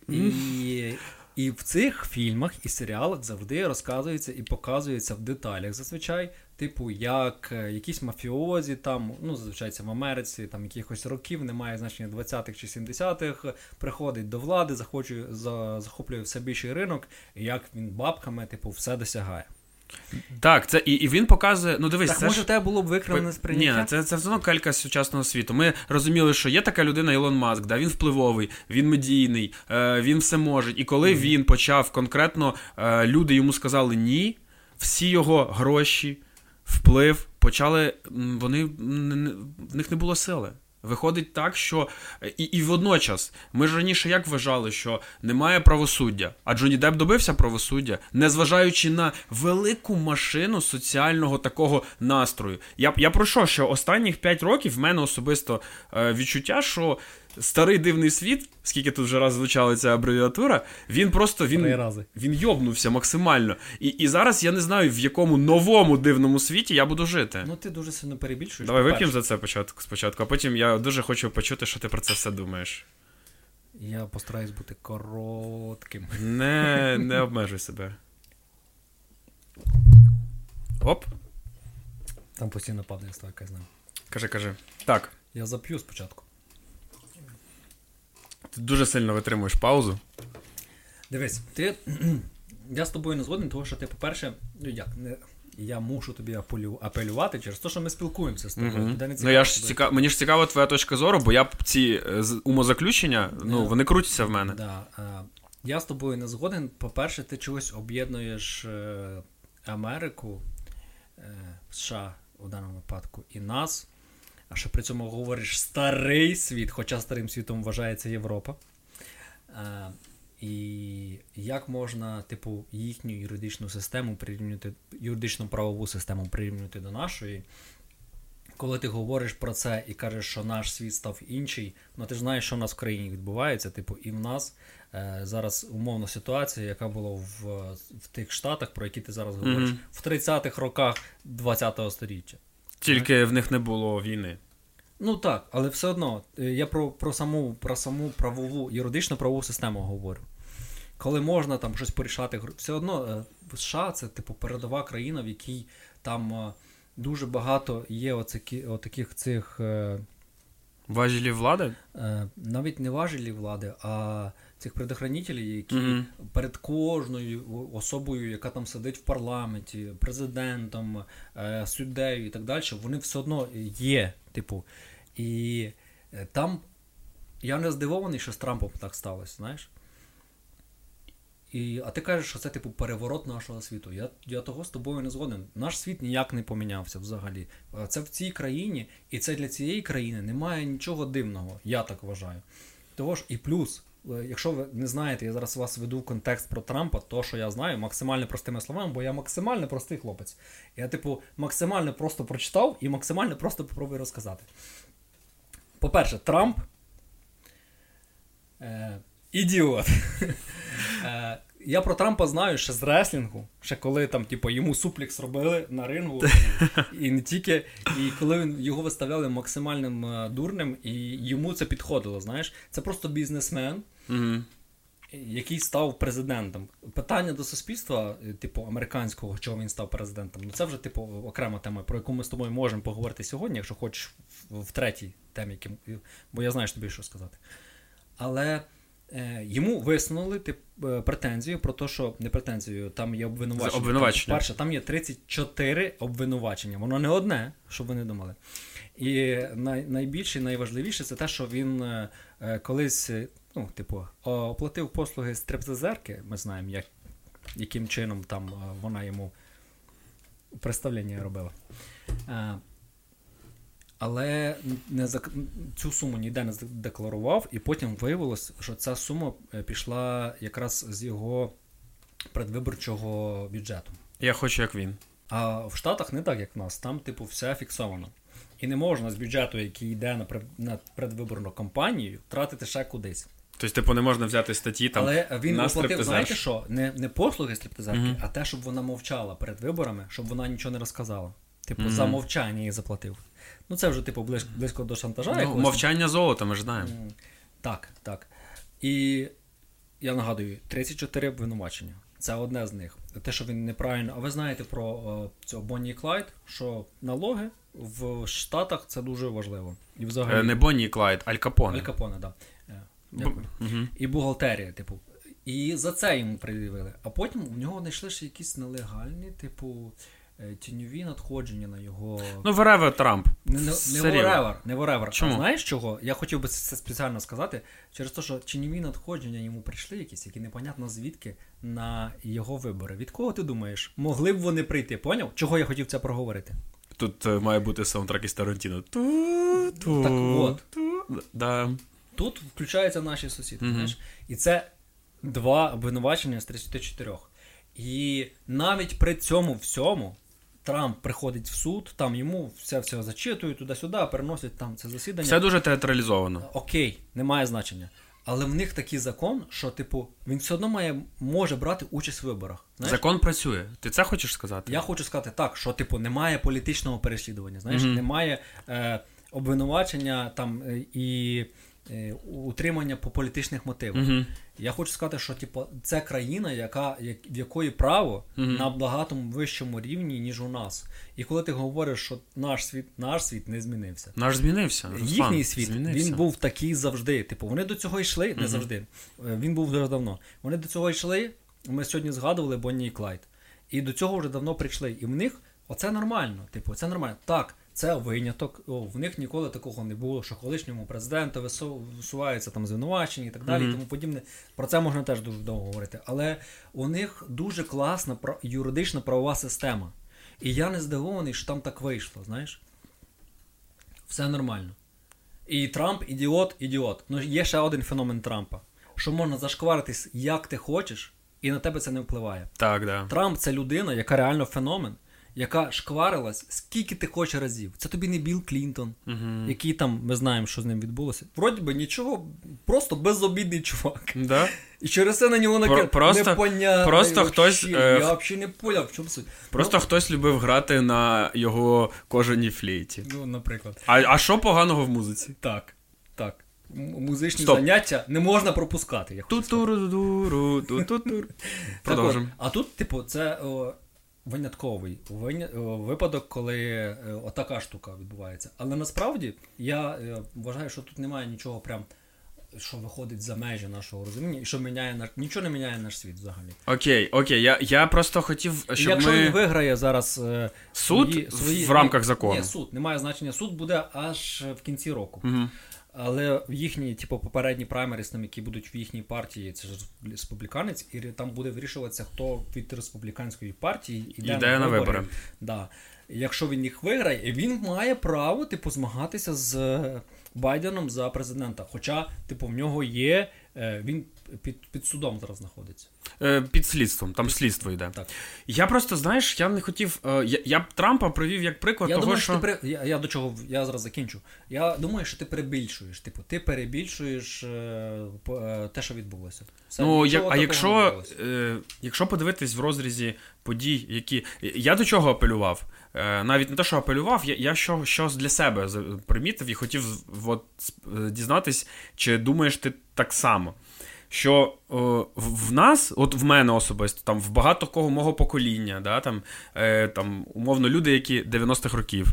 Speaker 2: І і в цих фільмах і серіалах завжди розказується і показується в деталях зазвичай, типу, як е, якісь мафіозі, там, ну, зазвичай це в Америці, там якихось років, немає значення 20-х чи 70-х, приходить до влади, захочує, захоплює все більший ринок, і як він бабками, типу, все досягає.
Speaker 1: Так, це і і він показує. Ну дивись,
Speaker 2: так,
Speaker 1: це
Speaker 2: може
Speaker 1: ж...
Speaker 2: тебе було б викривлене сприйняття?
Speaker 1: Ні, це це все одно калька сучасного світу. Ми розуміли, що є така людина Ілон Маск, да, він впливовий, він медійний, е, він все може. І коли mm-hmm. він почав конкретно, е, люди йому сказали ні, всі його гроші, вплив почали. Вони в них не було сили. Виходить так, що і і водночас ми ж раніше як вважали, що немає правосуддя, а Джоні Деп добився правосуддя, незважаючи на велику машину соціального такого настрою. Я я про що, що останніх 5 років в мене особисто е, відчуття, що старий дивний світ, скільки тут вже раз звучала ця абревіатура, він просто він він йобнувся максимально. І і зараз я не знаю, в якому новому дивному світі я буду жити.
Speaker 2: Ну ти дуже сильно перебільшуєш.
Speaker 1: Давай вип'ємо за це початку спочатку, а потім я дуже хочу почути, що ти про це все думаєш.
Speaker 2: Я постараюсь бути коротким.
Speaker 1: Не не обмежуй себе. Оп.
Speaker 2: Там постійно падає стойка, я знаю.
Speaker 1: Кажи, кажи. Так.
Speaker 2: Я зап'ю спочатку.
Speaker 1: Ти дуже сильно витримуєш паузу.
Speaker 2: Дивись, ти. Я з тобою не згоден, тому що ти, по-перше, ну як, не. Я мушу тобі апелювати через те, що ми спілкуємося з тобою.
Speaker 1: Uh-huh. Не ну я ж цікав... Мені ж цікава твоя точка зору, бо я ці е, умозаключення, ну, yeah. вони крутяться в мене.
Speaker 2: Да. Я з тобою не згоден. По-перше, ти чогось об'єднуєш е, Америку, е, США у даному випадку, і нас а що при цьому говориш старий світ, хоча старим світом вважається Європа. А, І як можна, типу, їхню юридичну систему прирівнювати, юридичну правову систему прирівнювати до нашої? Коли ти говориш про це і кажеш, що наш світ став інший, ну ти ж знаєш, що в нас в країні відбувається, типу, і в нас е, зараз умовна ситуація, яка була в в тих штатах, про які ти зараз говориш, mm-hmm. в 30-х роках 20-го століття.
Speaker 1: Тільки в них не було війни.
Speaker 2: Ну так, але все одно е, я про про, саму про саму правову юридичну правову систему говорю. Коли можна там щось порішати, все одно е, США це типу передова країна, в якій там е, дуже багато є оцякі, отаких цих.
Speaker 1: Важелі влади?
Speaker 2: Навіть не важелі влади, а цих предохранителів, які mm-hmm. перед кожною особою, яка там сидить в парламенті, президентом, суддею і так далі, вони все одно є. Типу, і е, там я не здивований, що з Трампом так сталося, знаєш. І, А ти кажеш, що це типу переворот нашого світу. Я я того з тобою не згоден. Наш світ ніяк не помінявся взагалі. Це в цій країні, і це для цієї країни немає нічого дивного, я так вважаю. Того ж, і плюс, е, якщо ви не знаєте, я зараз вас веду в контекст про Трампа, то що я знаю, максимально простими словами, бо я максимально простий хлопець. Я, типу, максимально просто прочитав і максимально просто попробую розказати. По-перше, Трамп. Е, Ідіот. Е, я про Трампа знаю ще з реслінгу, ще коли там, типу, йому суплікс робили на рингу, і, не тільки. І коли він його виставляли максимальним е, дурним, і йому це підходило, знаєш, це просто бізнесмен,
Speaker 1: Угу.
Speaker 2: який став президентом. Питання до суспільства, е, типу, американського, чого він став президентом, ну це вже, типу, окрема тема, про яку ми з тобою можемо поговорити сьогодні, якщо хочеш в, в третій темі, яким- бо я знаю, що тобі що сказати. Але йому висунули тип, е, претензію про те, що не претензію, там є обвинувачення.
Speaker 1: Обвинувачення.
Speaker 2: Перше, там є 34 обвинувачення. Воно не одне, щоб ви не думали. І най, найбільше, найважливіше це те, що він е, е, колись, е, ну, типу, оплатив послуги стриптизерки. Ми знаємо, як, яким чином там е, вона йому представлення робила. Е, але не зак... цю суму ніде не декларував, і потім виявилось, що ця сума е, пішла якраз з його предвиборчого бюджету.
Speaker 1: Я хочу, як він.
Speaker 2: А в Штатах не так, як в нас. Там, типу, все фіксовано. І не можна з бюджету, який йде на, пред- на предвиборну кампанію, тратити ще кудись.
Speaker 1: Тобто, типу, не можна взяти статті там.
Speaker 2: Але він
Speaker 1: на
Speaker 2: оплатив, знаєте що? Не, не послуги стриптизерки,
Speaker 1: Мгм.
Speaker 2: а те, щоб вона мовчала перед виборами, щоб вона нічого не розказала. Типу,
Speaker 1: Мгм.
Speaker 2: за мовчання їй заплатив. Ну, це вже, типу, близько, близько до шантажа.
Speaker 1: Ну,
Speaker 2: якогось.
Speaker 1: мовчання золота, ми ж знаємо.
Speaker 2: Так, так. І я нагадую, 34 обвинувачення. Це одне з них. Те, що він неправильно. А ви знаєте про о, цього Бонні і Клайд, що налоги в Штатах це дуже важливо. І взагалі
Speaker 1: Е, Не Бонні і Клайд, Аль Капоне.
Speaker 2: Аль Капоне, да. Е,
Speaker 1: Б-
Speaker 2: дякую. І бухгалтерія, типу. І за це йому пред'явили. А потім в нього знайшли ще якісь нелегальні, типу, е, тіньові надходження на його.
Speaker 1: Ну, Вереве Трамп.
Speaker 2: Не, не, не whatever, не.
Speaker 1: Чому?
Speaker 2: А знаєш чого? Я хотів би це спеціально сказати, через те, що чиніві надходження йому прийшли якісь, які непонятно звідки на його вибори. Від кого ти думаєш? Могли б вони прийти, поняв? Чого я хотів це проговорити?
Speaker 1: Тут е, має бути саундтрек із Тарантіно. Ту-ту,
Speaker 2: Так от.
Speaker 1: ту. Да.
Speaker 2: Тут включаються наші сусіди, знаєш? І це два обвинувачення з 34. І навіть при цьому всьому Трамп приходить в суд, там йому все все зачитують туди-сюди, переносять там це засідання.
Speaker 1: Все дуже театралізовано.
Speaker 2: Окей, немає значення. Але в них такий закон, що, типу, він все одно має, може брати участь в виборах. Знаєш?
Speaker 1: Закон працює. Ти це хочеш сказати?
Speaker 2: Я хочу сказати так, що, типу, немає політичного переслідування, знаєш,
Speaker 1: Мгм.
Speaker 2: немає е, обвинувачення там е, і утримання по політичних мотивах.
Speaker 1: Угу.
Speaker 2: Я хочу сказати, що типу, це країна, яка, як, в якої право
Speaker 1: Мгм.
Speaker 2: на багато вищому рівні, ніж у нас. І коли ти говориш, що наш світ, наш світ не змінився.
Speaker 1: Наш змінився. Руслан,
Speaker 2: Їхній світ
Speaker 1: змінився.
Speaker 2: він був такий завжди. Типу, вони до цього йшли, не
Speaker 1: Мгм.
Speaker 2: завжди. Е, Він був дуже давно. Вони до цього йшли. Ми сьогодні згадували Бонні і Клайд. І до цього вже давно прийшли. І в них оце нормально. Типу, це нормально. Так, це виняток. О, в них ніколи такого не було, що колишньому президенту вису- висуваються там звинувачення і так далі, і тому подібне. Про це можна теж дуже довго говорити. Але у них дуже класна юридична правова система. І я не здивований, що там так вийшло, знаєш? Все нормально. І Трамп ідіот, ідіот. Ну є ще один феномен Трампа, що можна зашкваритись як ти хочеш, і на тебе це не впливає.
Speaker 1: Так, да.
Speaker 2: Трамп це людина, яка реально феномен, яка шкварилась скільки ти хочеш разів. Це тобі не Білл Клінтон,
Speaker 1: Угу.
Speaker 2: який там, ми знаємо, що з ним відбулося. Вроді би нічого, просто безобідний чувак.
Speaker 1: Да?
Speaker 2: І через це на нього накид
Speaker 1: просто-
Speaker 2: непонятно.
Speaker 1: просто хтось, е,
Speaker 2: Я взагалі не поняв, в чому суть.
Speaker 1: Просто хтось любив грати на його кожаній флейті.
Speaker 2: Ну, ну, наприклад.
Speaker 1: А, а що поганого в музиці?
Speaker 2: Так, так. Музичні
Speaker 1: Стоп.
Speaker 2: заняття не можна пропускати. Я.
Speaker 1: Продовжимо.
Speaker 2: а тут, типу, це о, винятковий виня... о, випадок, коли е, отака штука відбувається. Але насправді я е, вважаю, що тут немає нічого прям. Що виходить за межі нашого розуміння, і що міняє наш нічого не міняє наш світ взагалі.
Speaker 1: Окей, окей, я, я просто хотів, щоб
Speaker 2: якщо він
Speaker 1: ми...
Speaker 2: виграє зараз е,
Speaker 1: Суд
Speaker 2: свої, свої
Speaker 1: в рамках закону.
Speaker 2: Ні, суд немає значення. Суд буде аж в кінці року.
Speaker 1: Мгм.
Speaker 2: Але в їхні, типу, попередні праймеріс, там, які будуть в їхній партії, це ж республіканець, і там буде вирішуватися, хто від республіканської партії йде,
Speaker 1: Йде на вибори.
Speaker 2: Да. Якщо він їх виграє, він має право, типу, змагатися з Байденом за президента. Хоча, типу, в нього є Е, він під під судом зараз знаходиться.
Speaker 1: Е, Під слідством, там слідство йде.
Speaker 2: Так.
Speaker 1: Я просто, знаєш, я не хотів. Е, я, я б Трампа привів як приклад
Speaker 2: Я
Speaker 1: того,
Speaker 2: думаю,
Speaker 1: що.
Speaker 2: що ти пере... я, я до чого я зараз закінчу. Я думаю, що ти перебільшуєш. Типу, ти перебільшуєш е, е, те, що відбулося. Все,
Speaker 1: Ну, як, а якщо, е, якщо подивитись в розрізі подій, які. Я до чого апелював? Е, навіть не те, що апелював, я, я що, щось для себе примітив і хотів от, дізнатись, чи думаєш ти так само. Що е, в нас, от в мене особисто, там в багато кого мого покоління, да, там, е, там, умовно, люди, які 90-х років,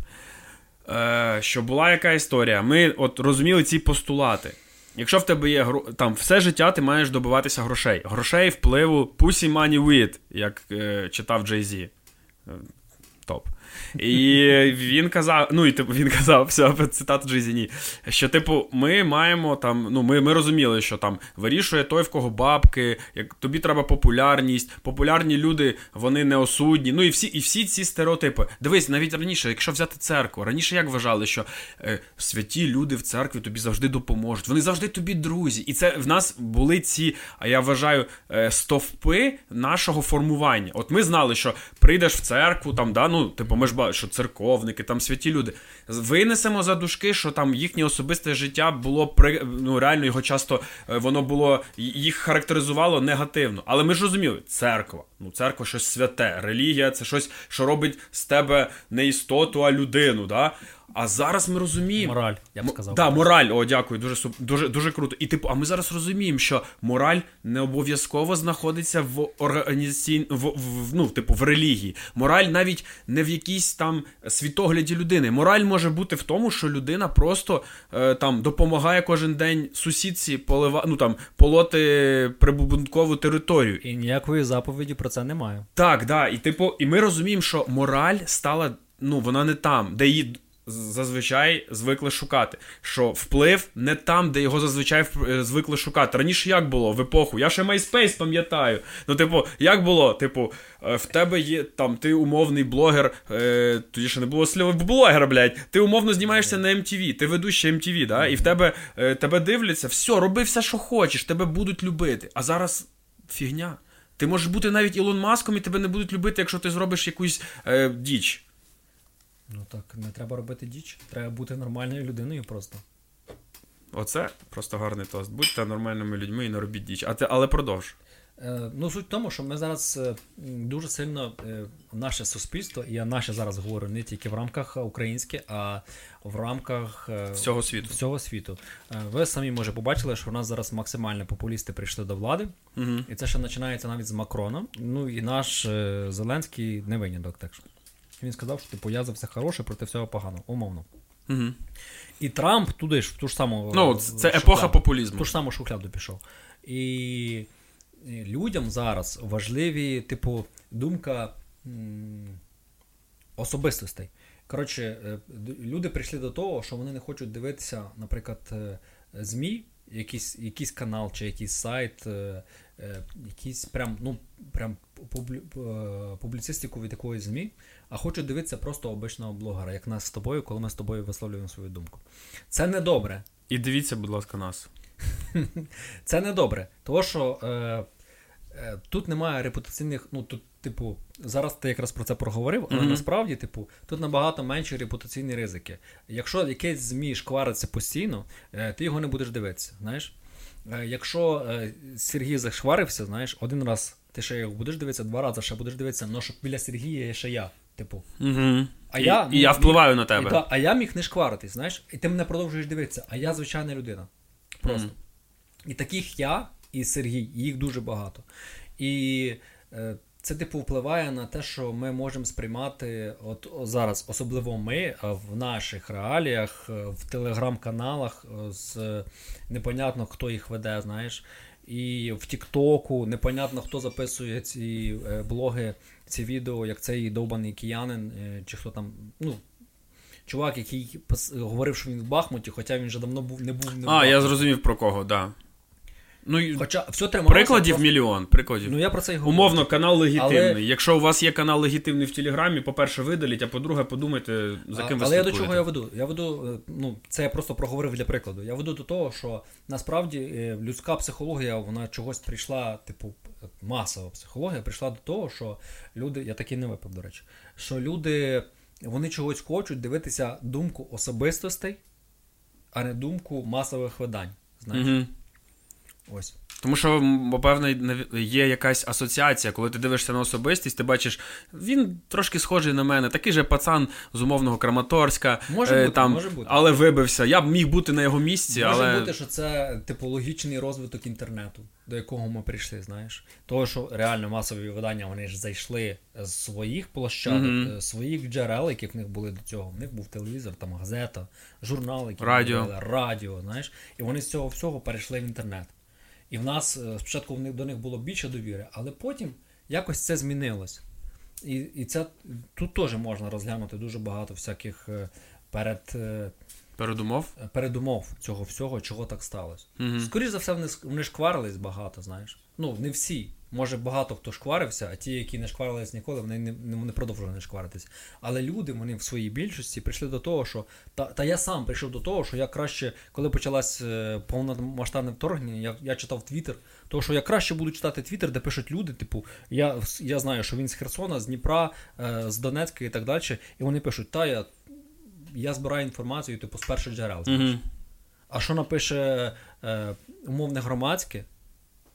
Speaker 1: е, що була яка історія, ми от розуміли ці постулати. Якщо в тебе є там все життя, ти маєш добиватися грошей. Грошей, впливу, pussy money weed, як е, читав Z. Е, Топ. І він казав, ну і типу він казав, все, цитата Джейзі, що, типу, ми маємо там, ну, ми, ми розуміли, що там вирішує той, в кого бабки, як тобі треба популярність, популярні люди, вони не осудні. Ну і всі, і всі ці стереотипи. Дивись, навіть раніше, якщо взяти церкву, раніше як вважали, що е, святі люди в церкві тобі завжди допоможуть, вони завжди тобі друзі. І це в нас були ці, а я вважаю, е, стовпи нашого формування. От ми знали, що прийдеш в церкву, там, да, ну, типу, ми ж бачимо, що церковники, там святі люди. Винесемо за душки, що там їхнє особисте життя було при ну, реально його часто е, воно було їх характеризувало негативно. Але ми ж розуміли, церква. Ну, церква щось святе, релігія це щось, що робить з тебе не істоту, а людину. Да? А зараз ми розуміємо.
Speaker 2: Мораль, я б сказав.
Speaker 1: Да, мораль, о, дякую, дуже дуже, дуже круто. І типу, а ми зараз розуміємо, що мораль не обов'язково знаходиться в організаційн... в, в, ну, типу, в релігії. Мораль навіть не в якійсь там світогляді людини. Мораль може бути в тому, що людина просто е, там допомагає кожен день сусідці полива... ну, там, полоти прибудинкову територію.
Speaker 2: І ніякої заповіді про це немає.
Speaker 1: Так, да. І типу, і ми розуміємо, що мораль стала, ну, вона не там, де її зазвичай звикли шукати. Що вплив не там, де його зазвичай е, звикли шукати. Раніше як було в епоху? Я ще MySpace пам'ятаю. Ну, типу, як було? Типу, е, в тебе є там, ти умовний блогер, е, тоді ще не було слів блогера, блядь. Ти умовно знімаєшся на MTV, ти ведущий MTV, да? і в тебе е, тебе дивляться, все, роби все, що хочеш, тебе будуть любити. А зараз фігня. Ти можеш бути навіть Ілон Маском, і тебе не будуть любити, якщо ти зробиш якусь е, діч.
Speaker 2: Ну так, не треба робити діч. Треба бути нормальною людиною просто.
Speaker 1: Оце просто гарний тост. Будьте нормальними людьми і не робіть діч. А ти, але продовж.
Speaker 2: Е, ну, суть в тому, що ми зараз е, дуже сильно е, наше суспільство, і я наше зараз говорю не тільки в рамках українське, а в рамках е,
Speaker 1: Всього світу.
Speaker 2: всього світу. Е, ви самі може побачили, що в нас зараз максимально популісти прийшли до влади,
Speaker 1: Угу.
Speaker 2: і це ще починається навіть з Макрона. Ну і наш е, Зеленський не виняток. Так що він сказав, що типу я за все хороше проти всього поганого, умовно.
Speaker 1: Угу.
Speaker 2: І Трамп туди ж в ту ж саму
Speaker 1: Ну,
Speaker 2: е,
Speaker 1: це це
Speaker 2: шухляду.
Speaker 1: епоха
Speaker 2: В
Speaker 1: популізму.
Speaker 2: ту ж саму шухляду пішов. І і людям зараз важливі, типу, думка м, особистостей. Коротше, е, люди прийшли до того, що вони не хочуть дивитися, наприклад, е, ЗМІ, якийсь, якийсь канал чи якийсь сайт, е, е, прям, ну, прям публі- е, публіцистику від якоїсь ЗМІ, а хочуть дивитися просто обичного блогера, як нас з тобою, коли ми з тобою висловлюємо свою думку. Це не добре.
Speaker 1: І дивіться, будь ласка, нас.
Speaker 2: Це не добре, тому що е, е, тут немає репутаційних. Ну тут, типу, зараз ти якраз про це проговорив, але
Speaker 1: Мгм.
Speaker 2: насправді, типу, тут набагато менші репутаційні ризики. Якщо якесь ЗМІ шквариться постійно, е, ти його не будеш дивитися. Знаєш, якщо е, Сергій зашкварився, знаєш, один раз ти ще його будеш дивитися, два рази ще будеш дивитися, але щоб біля Сергія є ще я. Типу,
Speaker 1: Угу.
Speaker 2: А
Speaker 1: і,
Speaker 2: я-
Speaker 1: і я
Speaker 2: впливаю
Speaker 1: впливаю на тебе.
Speaker 2: і, та, а я міг не шкваритись, знаєш, і ти мене продовжуєш дивитися, а я звичайна людина. Просто.
Speaker 1: Mm.
Speaker 2: І таких я і Сергій, їх дуже багато. І е, це, типу, впливає на те, що ми можемо сприймати от зараз, особливо ми е, в наших реаліях, е, в телеграм-каналах е, з непонятно, хто їх веде, знаєш. І в Тіктоку непонятно, хто записує ці блоги, ці відео, як цей довбаний киянин, чи хто там, ну. Чувак, який пос- говорив, що він в Бахмуті, хоча він вже давно був не був не в
Speaker 1: А, я зрозумів про кого, да. Ну,
Speaker 2: Хоча все трималося.
Speaker 1: прикладів
Speaker 2: просто-
Speaker 1: мільйон. Прикладів.
Speaker 2: Ну я про це й говорю.
Speaker 1: Умовно, канал легітимний.
Speaker 2: Але-
Speaker 1: Якщо у вас є канал легітимний в Телеграмі, по-перше, видаліть, а по-друге, подумайте, за
Speaker 2: А-
Speaker 1: ким ви
Speaker 2: Але я до чого я веду? Я веду, е, ну це я просто проговорив для прикладу. Я веду до того, що насправді е, людська психологія, вона чогось прийшла, типу, масова психологія прийшла до того, що люди, я такий не випив, до речі, що люди вони чогось хочуть дивитися думку особистостей, а не думку масових видань. Знаєш,
Speaker 1: Мгм.
Speaker 2: Ось.
Speaker 1: Тому що, м, певно, є якась асоціація, коли ти дивишся на особистість, ти бачиш, він трошки схожий на мене, такий же пацан з умовного Краматорська,
Speaker 2: Може
Speaker 1: е,
Speaker 2: бути,
Speaker 1: там,
Speaker 2: може бути.
Speaker 1: але вибився. Я б міг бути на його місці,
Speaker 2: Може
Speaker 1: але
Speaker 2: бути, що це типу логічний розвиток інтернету, до якого ми прийшли, знаєш. Того, що реально масові видання вони ж зайшли з своїх площадок, е, своїх джерел, які в них були до цього. В них був телевізор, там газета, журнал, які
Speaker 1: Радіо.
Speaker 2: були, радіо, знаєш. І вони з цього всього перейшли в інтернет. І в нас е, спочатку до них було більше довіри, але потім якось це змінилось. І, і це тут теж можна розглянути дуже багато всяких е, перед. е,
Speaker 1: передумов.
Speaker 2: передумов цього всього, чого так сталося.
Speaker 1: Угу.
Speaker 2: Скоріше за все, вони, вони шкварились багато, знаєш. Ну, не всі. Може, багато хто шкварився, а ті, які не шкварились ніколи, вони не, не вони продовжували не шкваритись. Але люди, вони в своїй більшості прийшли до того, що. Та, та я сам прийшов до того, що я краще, коли почалось е, повномасштабне вторгнення, я, я читав Твіттер, того, що я краще буду читати Твіттер, де пишуть люди, типу, я, я знаю, що він з Херсона, з Дніпра, е, з Донецька і так далі. І вони пишуть, та я, я збираю інформацію, типу, з перших джерел.
Speaker 1: Угу.
Speaker 2: А що напише е, умовне громадське,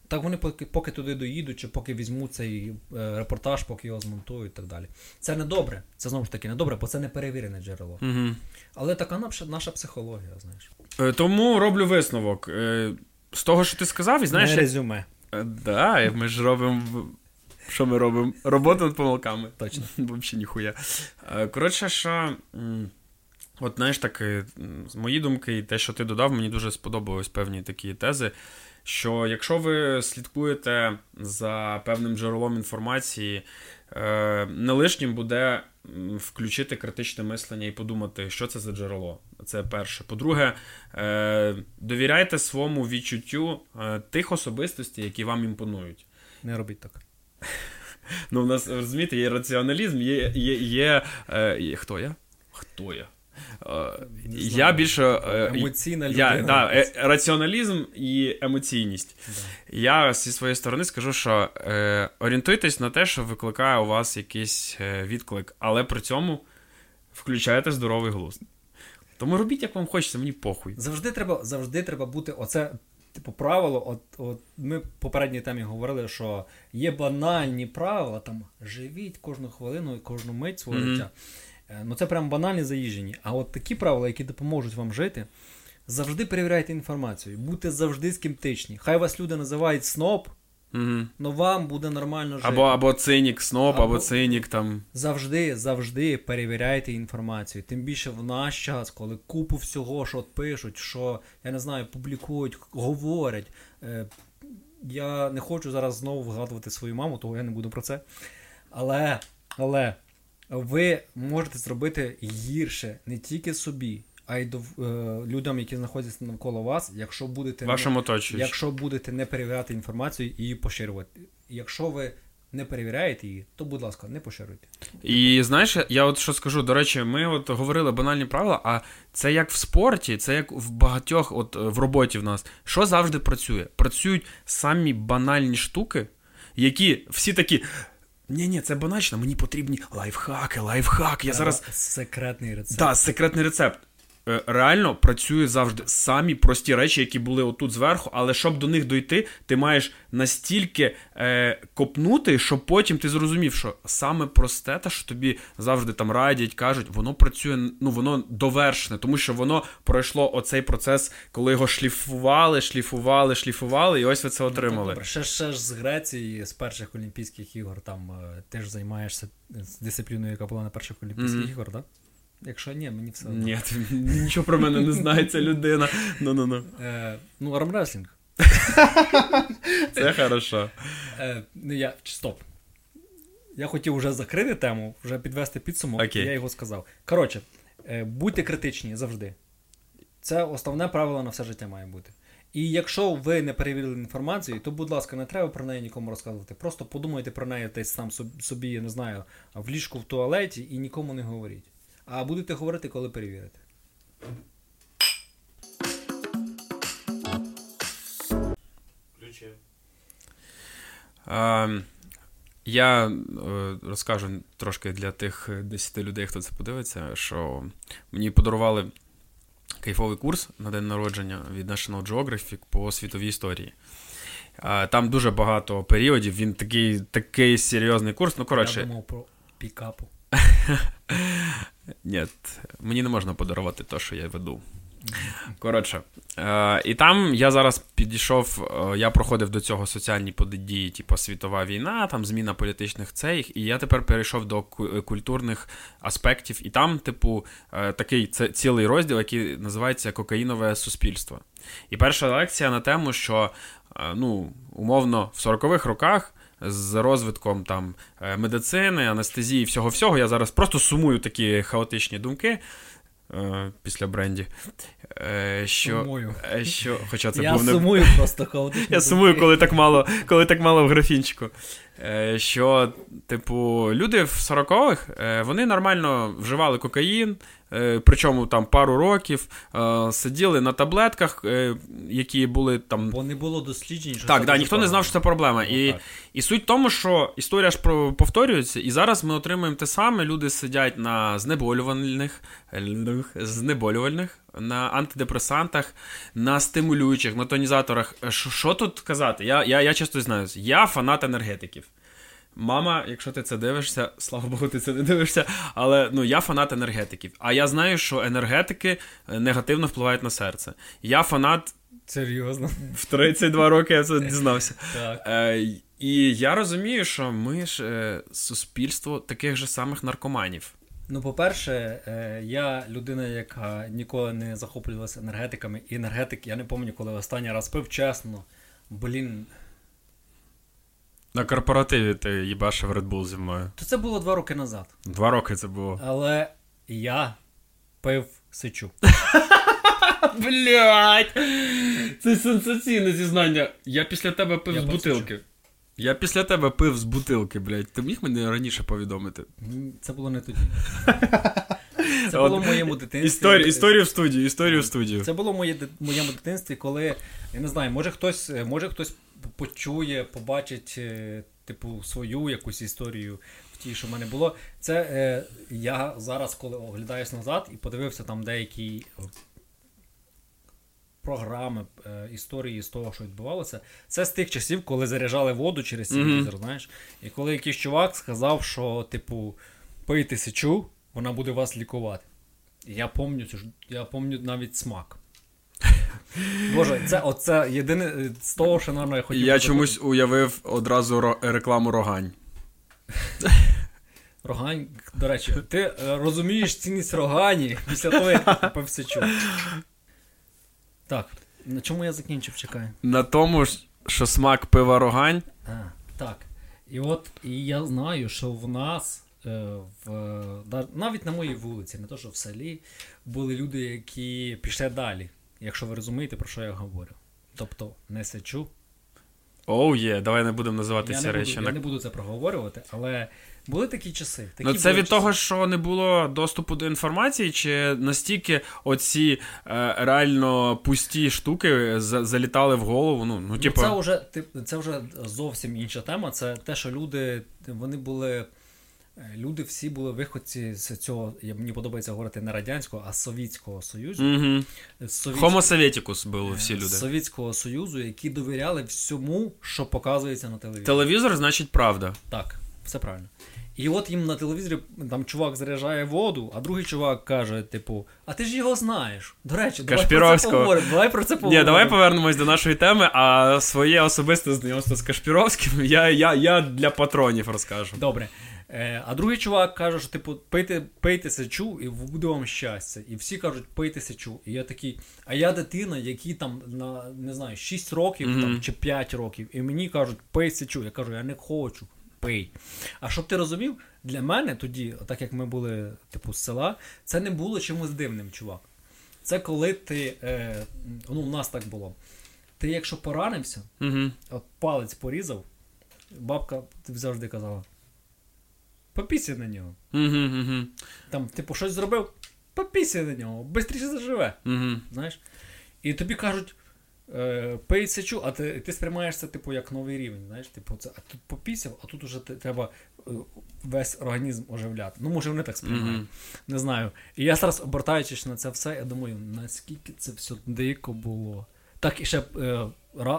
Speaker 2: так вони поки, поки туди доїдуть, чи поки візьмуть цей е, репортаж, поки його змонтують і так далі. Це не добре. Це знову ж таки не добре, бо це не перевірене джерело.
Speaker 1: Угу.
Speaker 2: Але така наша, наша психологія, знаєш.
Speaker 1: Е, Тому роблю висновок. Е, З того, що ти сказав, і знаєш,
Speaker 2: не резюме.
Speaker 1: Е, Да, ми ж робимо. Що ми робимо? Роботу над помилками.
Speaker 2: Точно.
Speaker 1: Взагалі ніхуя. Е, Коротше, що. От знаєш, так, з мої думки, і те, що ти додав, мені дуже сподобались певні такі тези. Що якщо ви слідкуєте за певним джерелом інформації, е, не лишнім буде включити критичне мислення і подумати, що це за джерело. Це перше. По-друге, е, довіряйте своєму відчуттю е, тих особистостей, які вам імпонують.
Speaker 2: Не робіть так.
Speaker 1: Ну, у нас розумієте, є раціоналізм, є. є, є, є хто я? Хто я? Е,
Speaker 2: Не
Speaker 1: я більше. е,
Speaker 2: Емоційна
Speaker 1: я, да, е, раціоналізм і емоційність.
Speaker 2: Да.
Speaker 1: Я зі своєї сторони скажу, що е, орієнтуйтесь на те, що викликає у вас якийсь е, відклик, але при цьому включайте здоровий глузд. Тому робіть, як вам хочеться, мені похуй.
Speaker 2: Завжди треба, завжди треба бути. Оце, типу, правило. От, от ми в попередній темі говорили, що є банальні правила, там живіть кожну хвилину і кожну мить свого
Speaker 1: Мгм.
Speaker 2: життя. Е, Ну це прям банальні заїжджені. А от такі правила, які допоможуть вам жити, завжди перевіряйте інформацію, будьте завжди скептичні. Хай вас люди називають сноб,
Speaker 1: Угу.
Speaker 2: але вам буде нормально жити.
Speaker 1: Або, або цинік, сноп, або,
Speaker 2: Або-
Speaker 1: цинік там.
Speaker 2: Завжди, завжди перевіряйте інформацію. Тим більше в наш час, коли купу всього, що от пишуть, що я не знаю, публікують, говорять. Е, я не хочу зараз знову вгадувати свою маму, того я не буду про це. Але, але ви можете зробити гірше не тільки собі, а й до, е, людям, які знаходяться навколо вас, якщо будете не-
Speaker 1: Вашому оточуючи.
Speaker 2: Якщо будете не перевіряти інформацію і її поширювати. Якщо ви не перевіряєте її, то, будь ласка, не поширюйте.
Speaker 1: І знаєш, я от що скажу, до речі, ми от говорили банальні правила, а це як в спорті, це як в багатьох, от е, в роботі в нас. Що завжди працює? Працюють самі банальні штуки, які всі такі. Ні, ні, це банально, мені потрібні лайфхаки, лайфхак. Я зараз.
Speaker 2: секретний рецепт.
Speaker 1: Так, секретний рецепт. Е, Реально працює завжди самі прості речі, які були отут зверху, але щоб до них дойти, ти маєш настільки е, копнути, щоб потім ти зрозумів, що саме просте, те, що тобі завжди там радять, кажуть, воно працює, ну воно довершене, тому що воно пройшло оцей процес, коли його шліфували, шліфували, шліфували, і ось ви це отримали.
Speaker 2: Добре, ще, ще ж з Греції, з перших Олімпійських ігор, там е, ти ж займаєшся дисципліною, яка була на перших Олімпійських
Speaker 1: Мгм.
Speaker 2: ігор, так? Якщо ні, мені все одно.
Speaker 1: Ні, нічого про мене не знає ця людина. Ну-ну-ну.
Speaker 2: Е, ну, армреслінг.
Speaker 1: Це хорошо.
Speaker 2: Е, ну, я, стоп. Я хотів вже закрити тему, вже підвести підсумок,
Speaker 1: Окей.
Speaker 2: і я його сказав. Коротше, е, будьте критичні завжди. Це основне правило на все життя має бути. І якщо ви не перевірили інформацію, то, будь ласка, не треба про неї нікому розказувати. Просто подумайте про неї десь там собі, я не знаю, в ліжку в туалеті і нікому не говоріть. А будете говорити, коли перевірите.
Speaker 1: Ключі. Ем, я е, розкажу трошки для тих 10 людей, хто це подивиться, що мені подарували кайфовий курс на день народження від National Geographic по світовій історії. Там дуже багато періодів, він такий такий серйозний курс. Ну, коротше.
Speaker 2: Я думав про пікапу.
Speaker 1: Ні, мені не можна подарувати те, що я веду. Коротше, е, і там я зараз підійшов, е, я проходив до цього соціальні події, типу світова війна, там зміна політичних цей, і я тепер перейшов до культурних аспектів. І там, типу, е, такий це цілий розділ, який називається Кокаїнове суспільство. І перша лекція на тему, що ну, умовно в 40-х роках. З розвитком там медицини, анестезії, всього всього я зараз просто сумую такі хаотичні думки. Е, після бренді. Е, що,
Speaker 2: сумую.
Speaker 1: Е, що, хоча це
Speaker 2: Я
Speaker 1: був
Speaker 2: не... сумую просто хаотично.
Speaker 1: Я сумую, коли так мало коли так мало в графінчику. Що, типу, люди в 40-х вони нормально вживали кокаїн, Е, причому там пару років е, сиділи на таблетках, е, які були там.
Speaker 2: Бо не було досліджень. що
Speaker 1: Так, да, ніхто не знав, що це проблема. Ну, і і суть в тому, що історія ж повторюється, і зараз ми отримуємо те саме. Люди сидять на знеболювальних, знеболювальних, на антидепресантах, на стимулюючих, на тонізаторах. Що тут казати? Я, я, Я часто знаю, я фанат енергетиків. Мама, якщо ти це дивишся, слава Богу, ти це не дивишся. Але ну я фанат енергетиків. А я знаю, що енергетики е, негативно впливають на серце. Я фанат.
Speaker 2: Серйозно.
Speaker 1: В 32 роки я це дізнався.
Speaker 2: Так.
Speaker 1: Е, І я розумію, що ми ж е, суспільство таких же самих наркоманів.
Speaker 2: Ну, по-перше, е, я людина, яка ніколи не захоплювалася енергетиками. І енергетик, я не пам'ятаю, коли останній раз пив, чесно. Блін.
Speaker 1: На корпоративі ти їбашив Red Bull зі мною.
Speaker 2: То це було два роки назад.
Speaker 1: Два роки це було.
Speaker 2: Але я пив сичу.
Speaker 1: Блять! Це сенсаційне зізнання. Я після тебе пив
Speaker 2: я
Speaker 1: з бутилки. Я після тебе пив з бутилки, блядь. Ти міг мені раніше повідомити?
Speaker 2: Це було не тоді. Це було в моєму дитинстві.
Speaker 1: Історію, історію в студію, історію в студію.
Speaker 2: Це було в моєму дитинстві, коли, я не знаю, може хтось, може хтось почує, побачить, е, типу, свою якусь історію в тій, що в мене було. Це е, я зараз, коли оглядаюсь назад і подивився там деякі програми, е, історії з того, що відбувалося, це з тих часів, коли заряджали воду через телевізор, mm-hmm. знаєш. І коли якийсь чувак сказав, що, типу, пийте сечу, вона буде вас лікувати. я пам'ятаю, я пам'ятаю навіть смак. Боже, це оце єдине з того, що нормально я хотів.
Speaker 1: Я чомусь уявив одразу рекламу рогань.
Speaker 2: Рогань, до речі, ти е, розумієш цінність рогані після того, як ти. Так, на чому я закінчив, чекай.
Speaker 1: На тому, що смак пива рогань.
Speaker 2: А, Так. І от і я знаю, що в нас в, навіть на моїй вулиці, не то що в селі, були люди, які пішли далі якщо ви розумієте, про що я говорю. Тобто не сечу.
Speaker 1: Оу oh, є, yeah. давай не будемо називати
Speaker 2: я
Speaker 1: ці речі.
Speaker 2: Буду, я не буду це проговорювати, але були такі часи. Такі
Speaker 1: ну Це від
Speaker 2: часи.
Speaker 1: того, що не було доступу до інформації, чи настільки оці е, реально пусті штуки залітали в голову. Ну, ну, типу...
Speaker 2: ну Це вже це вже зовсім інша тема. Це те, що люди вони були. Е, люди всі були виходці з цього, мені подобається говорити не радянського, а Совєтського Союзу.
Speaker 1: Homo Sovieticus були всі люди.
Speaker 2: Совєтського Союзу, які довіряли всьому, що показується на телевізорі.
Speaker 1: Телевізор, значить, правда.
Speaker 2: Так, все правильно. І от їм на телевізорі там чувак заряджає воду, а другий чувак каже: типу, а ти ж його знаєш. До речі, давай про це поговоримо. Давай про це поговоримо.
Speaker 1: Ні, давай повернемось до нашої теми, а своє особисте знайомство з Кашпіровським я я, я для патронів розкажу.
Speaker 2: Добре. Е, А другий чувак каже, що типу, пийте пийте сечу, і буде вам щастя. І всі кажуть, пийте сечу. І я такий, а я дитина, який там на не знаю, 6 років mm-hmm. там, чи 5 років, і мені кажуть, пий сечу. Я кажу, я не хочу, пий. А щоб ти розумів, для мене тоді, так як ми були, типу, з села, це не було чимось дивним, чувак. Це коли ти. Е, Ну, у нас так було. Ти якщо поранився,
Speaker 1: Угу.
Speaker 2: от палець порізав, бабка завжди казала: попісі на нього. Там, типу, щось зробив, попісі на нього, швидше заживе. Знаєш? І тобі кажуть, е, пий сечу, а ти, ти сприймаєш це, типу, як новий рівень. Знаєш, типу, це, а тут попісяв, а тут уже треба е, весь організм оживляти. Ну, може, вони так сприймають. Не знаю. І я зараз, обертаючись на це все, я думаю, наскільки це все дико було. Так і ще е,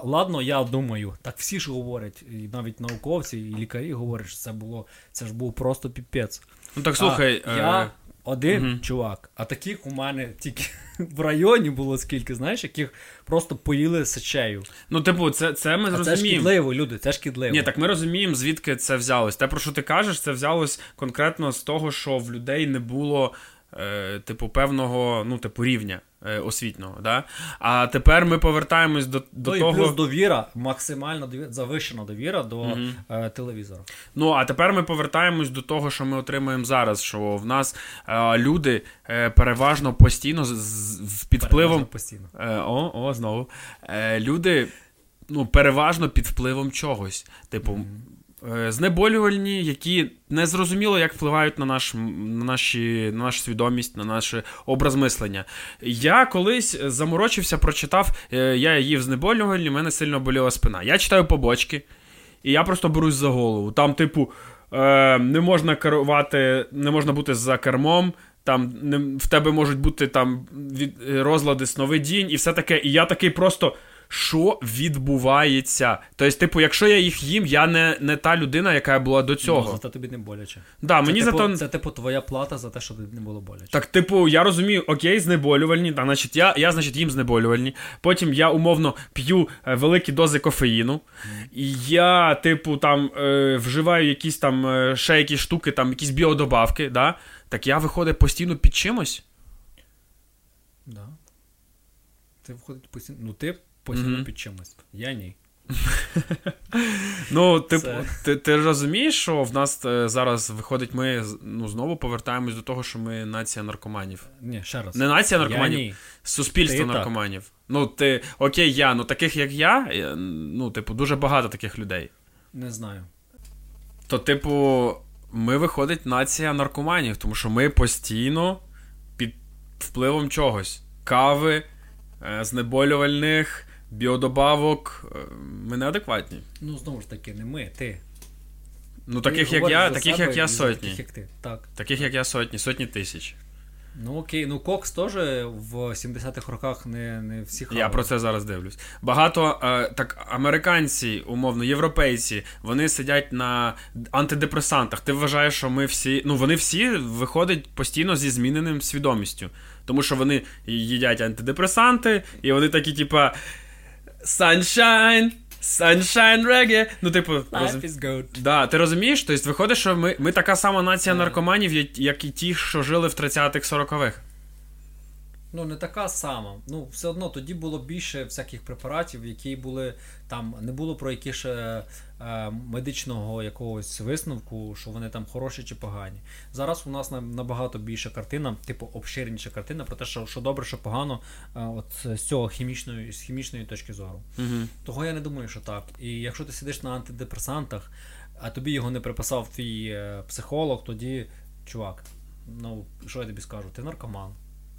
Speaker 2: ладно, я думаю, так всі ж говорять, і навіть науковці, і лікарі говорять, що це було, це ж був просто піпець.
Speaker 1: Ну так слухай.
Speaker 2: А,
Speaker 1: е,
Speaker 2: я один
Speaker 1: мгм.
Speaker 2: чувак, а таких у мене тільки в районі було скільки, знаєш, яких просто поїли сечею.
Speaker 1: Ну, типу, це, це ми
Speaker 2: А це
Speaker 1: зрозуміємо.
Speaker 2: шкідливо, люди, це шкідливо.
Speaker 1: Ні, так ми розуміємо, звідки це взялось. Те, про що ти кажеш, це взялось конкретно з того, що в людей не було, е, типу, певного, ну, типу, рівня е, освітнього. Да? А тепер ми повертаємось до, до
Speaker 2: Ну, і
Speaker 1: того.
Speaker 2: плюс довіра, максимально довіра, завищена довіра до
Speaker 1: Мгм.
Speaker 2: е, телевізора.
Speaker 1: Ну, а тепер ми повертаємось до того, що ми отримуємо зараз. Що в нас е, люди е, переважно постійно з, з- під впливом.
Speaker 2: Постійно.
Speaker 1: Е, о, о, знову. Е, люди ну, переважно під впливом чогось. Типу, е, знеболювальні, які не зрозуміло, як впливають на, наш, на, наші, на нашу свідомість, на наш образ мислення. Я колись заморочився, прочитав, е, я їв знеболювальні, в мене сильно боліла спина. Я читаю побочки, і я просто берусь за голову. Там, типу, е, не можна керувати, не можна бути за кермом. Там в тебе можуть бути там е, розлади сновидінь і все таке. І я такий просто. Що відбувається? Тобто, типу, якщо я їх їм, я не, не та людина, яка була до
Speaker 2: Ну,
Speaker 1: цього.
Speaker 2: зате тобі не боляче.
Speaker 1: да,
Speaker 2: це,
Speaker 1: за
Speaker 2: типу,
Speaker 1: то...
Speaker 2: це, типу, твоя плата за те, щоб тобі не було боляче.
Speaker 1: Так, типу, я розумію, окей, знеболювальні, та, значить, я, я, значить, їм знеболювальні. Потім я умовно п'ю е, великі дози кофеїну. І я, типу, там е, вживаю якісь там е, ще якісь штуки, там якісь біодобавки, да? Так я виходить постійно під чимось.
Speaker 2: Да. Ти виходить постійно. Ну, ти
Speaker 1: Мгм.
Speaker 2: під чимось. Я ні.
Speaker 1: Ну, типу,
Speaker 2: Це-
Speaker 1: ти, ти розумієш, що в нас е, зараз виходить, ми ну, знову повертаємось до того, що ми нація наркоманів.
Speaker 2: Ні, ще раз.
Speaker 1: Не нація
Speaker 2: я
Speaker 1: наркоманів,
Speaker 2: ні.
Speaker 1: суспільство
Speaker 2: Ти так.
Speaker 1: наркоманів. Ну, ти, окей, я, ну таких як я, е, ну, типу, дуже багато таких людей.
Speaker 2: Не знаю.
Speaker 1: То, типу, ми виходить нація наркоманів, тому що ми постійно під впливом чогось. Кави, е, знеболювальних, біодобавок. е, Ми неадекватні.
Speaker 2: Ну, знову ж таки, не ми, ти.
Speaker 1: Ну,
Speaker 2: Ти
Speaker 1: таких як
Speaker 2: говориш
Speaker 1: я, таких як я сотні.
Speaker 2: Таких як ти. Так.
Speaker 1: Таких як я сотні, сотні тисяч.
Speaker 2: Ну окей, ну Кокс теж в 70-х роках не, не всі хавали.
Speaker 1: Я про це зараз дивлюсь. Багато е, так американці, умовно, європейці, вони сидять на антидепресантах. Ти вважаєш, що ми всі. Ну вони всі виходять постійно зі зміненим свідомістю. Тому що вони їдять антидепресанти, і вони такі, типа. Sunshine! Sunshine reggae. Ну, типу,
Speaker 2: Life is good.
Speaker 1: Да, ти розумієш? Тобто виходить, що ми, ми така сама нація наркоманів, як- як і ті, що жили в 30-х, 40-х.
Speaker 2: Ну, не така сама. Ну, все одно тоді було більше всяких препаратів, які були там, не було про які ще е, медичного якогось висновку, що вони там хороші чи погані. Зараз у нас набагато більша картина, типу обширніша картина про те, що, що добре, що погано, е, от з цього хімічної, з хімічної точки зору.
Speaker 1: Угу.
Speaker 2: Того я не думаю, що так. І якщо ти сидиш на антидепресантах, а тобі його не приписав твій е, психолог, тоді, чувак, ну що я тобі скажу, ти наркоман.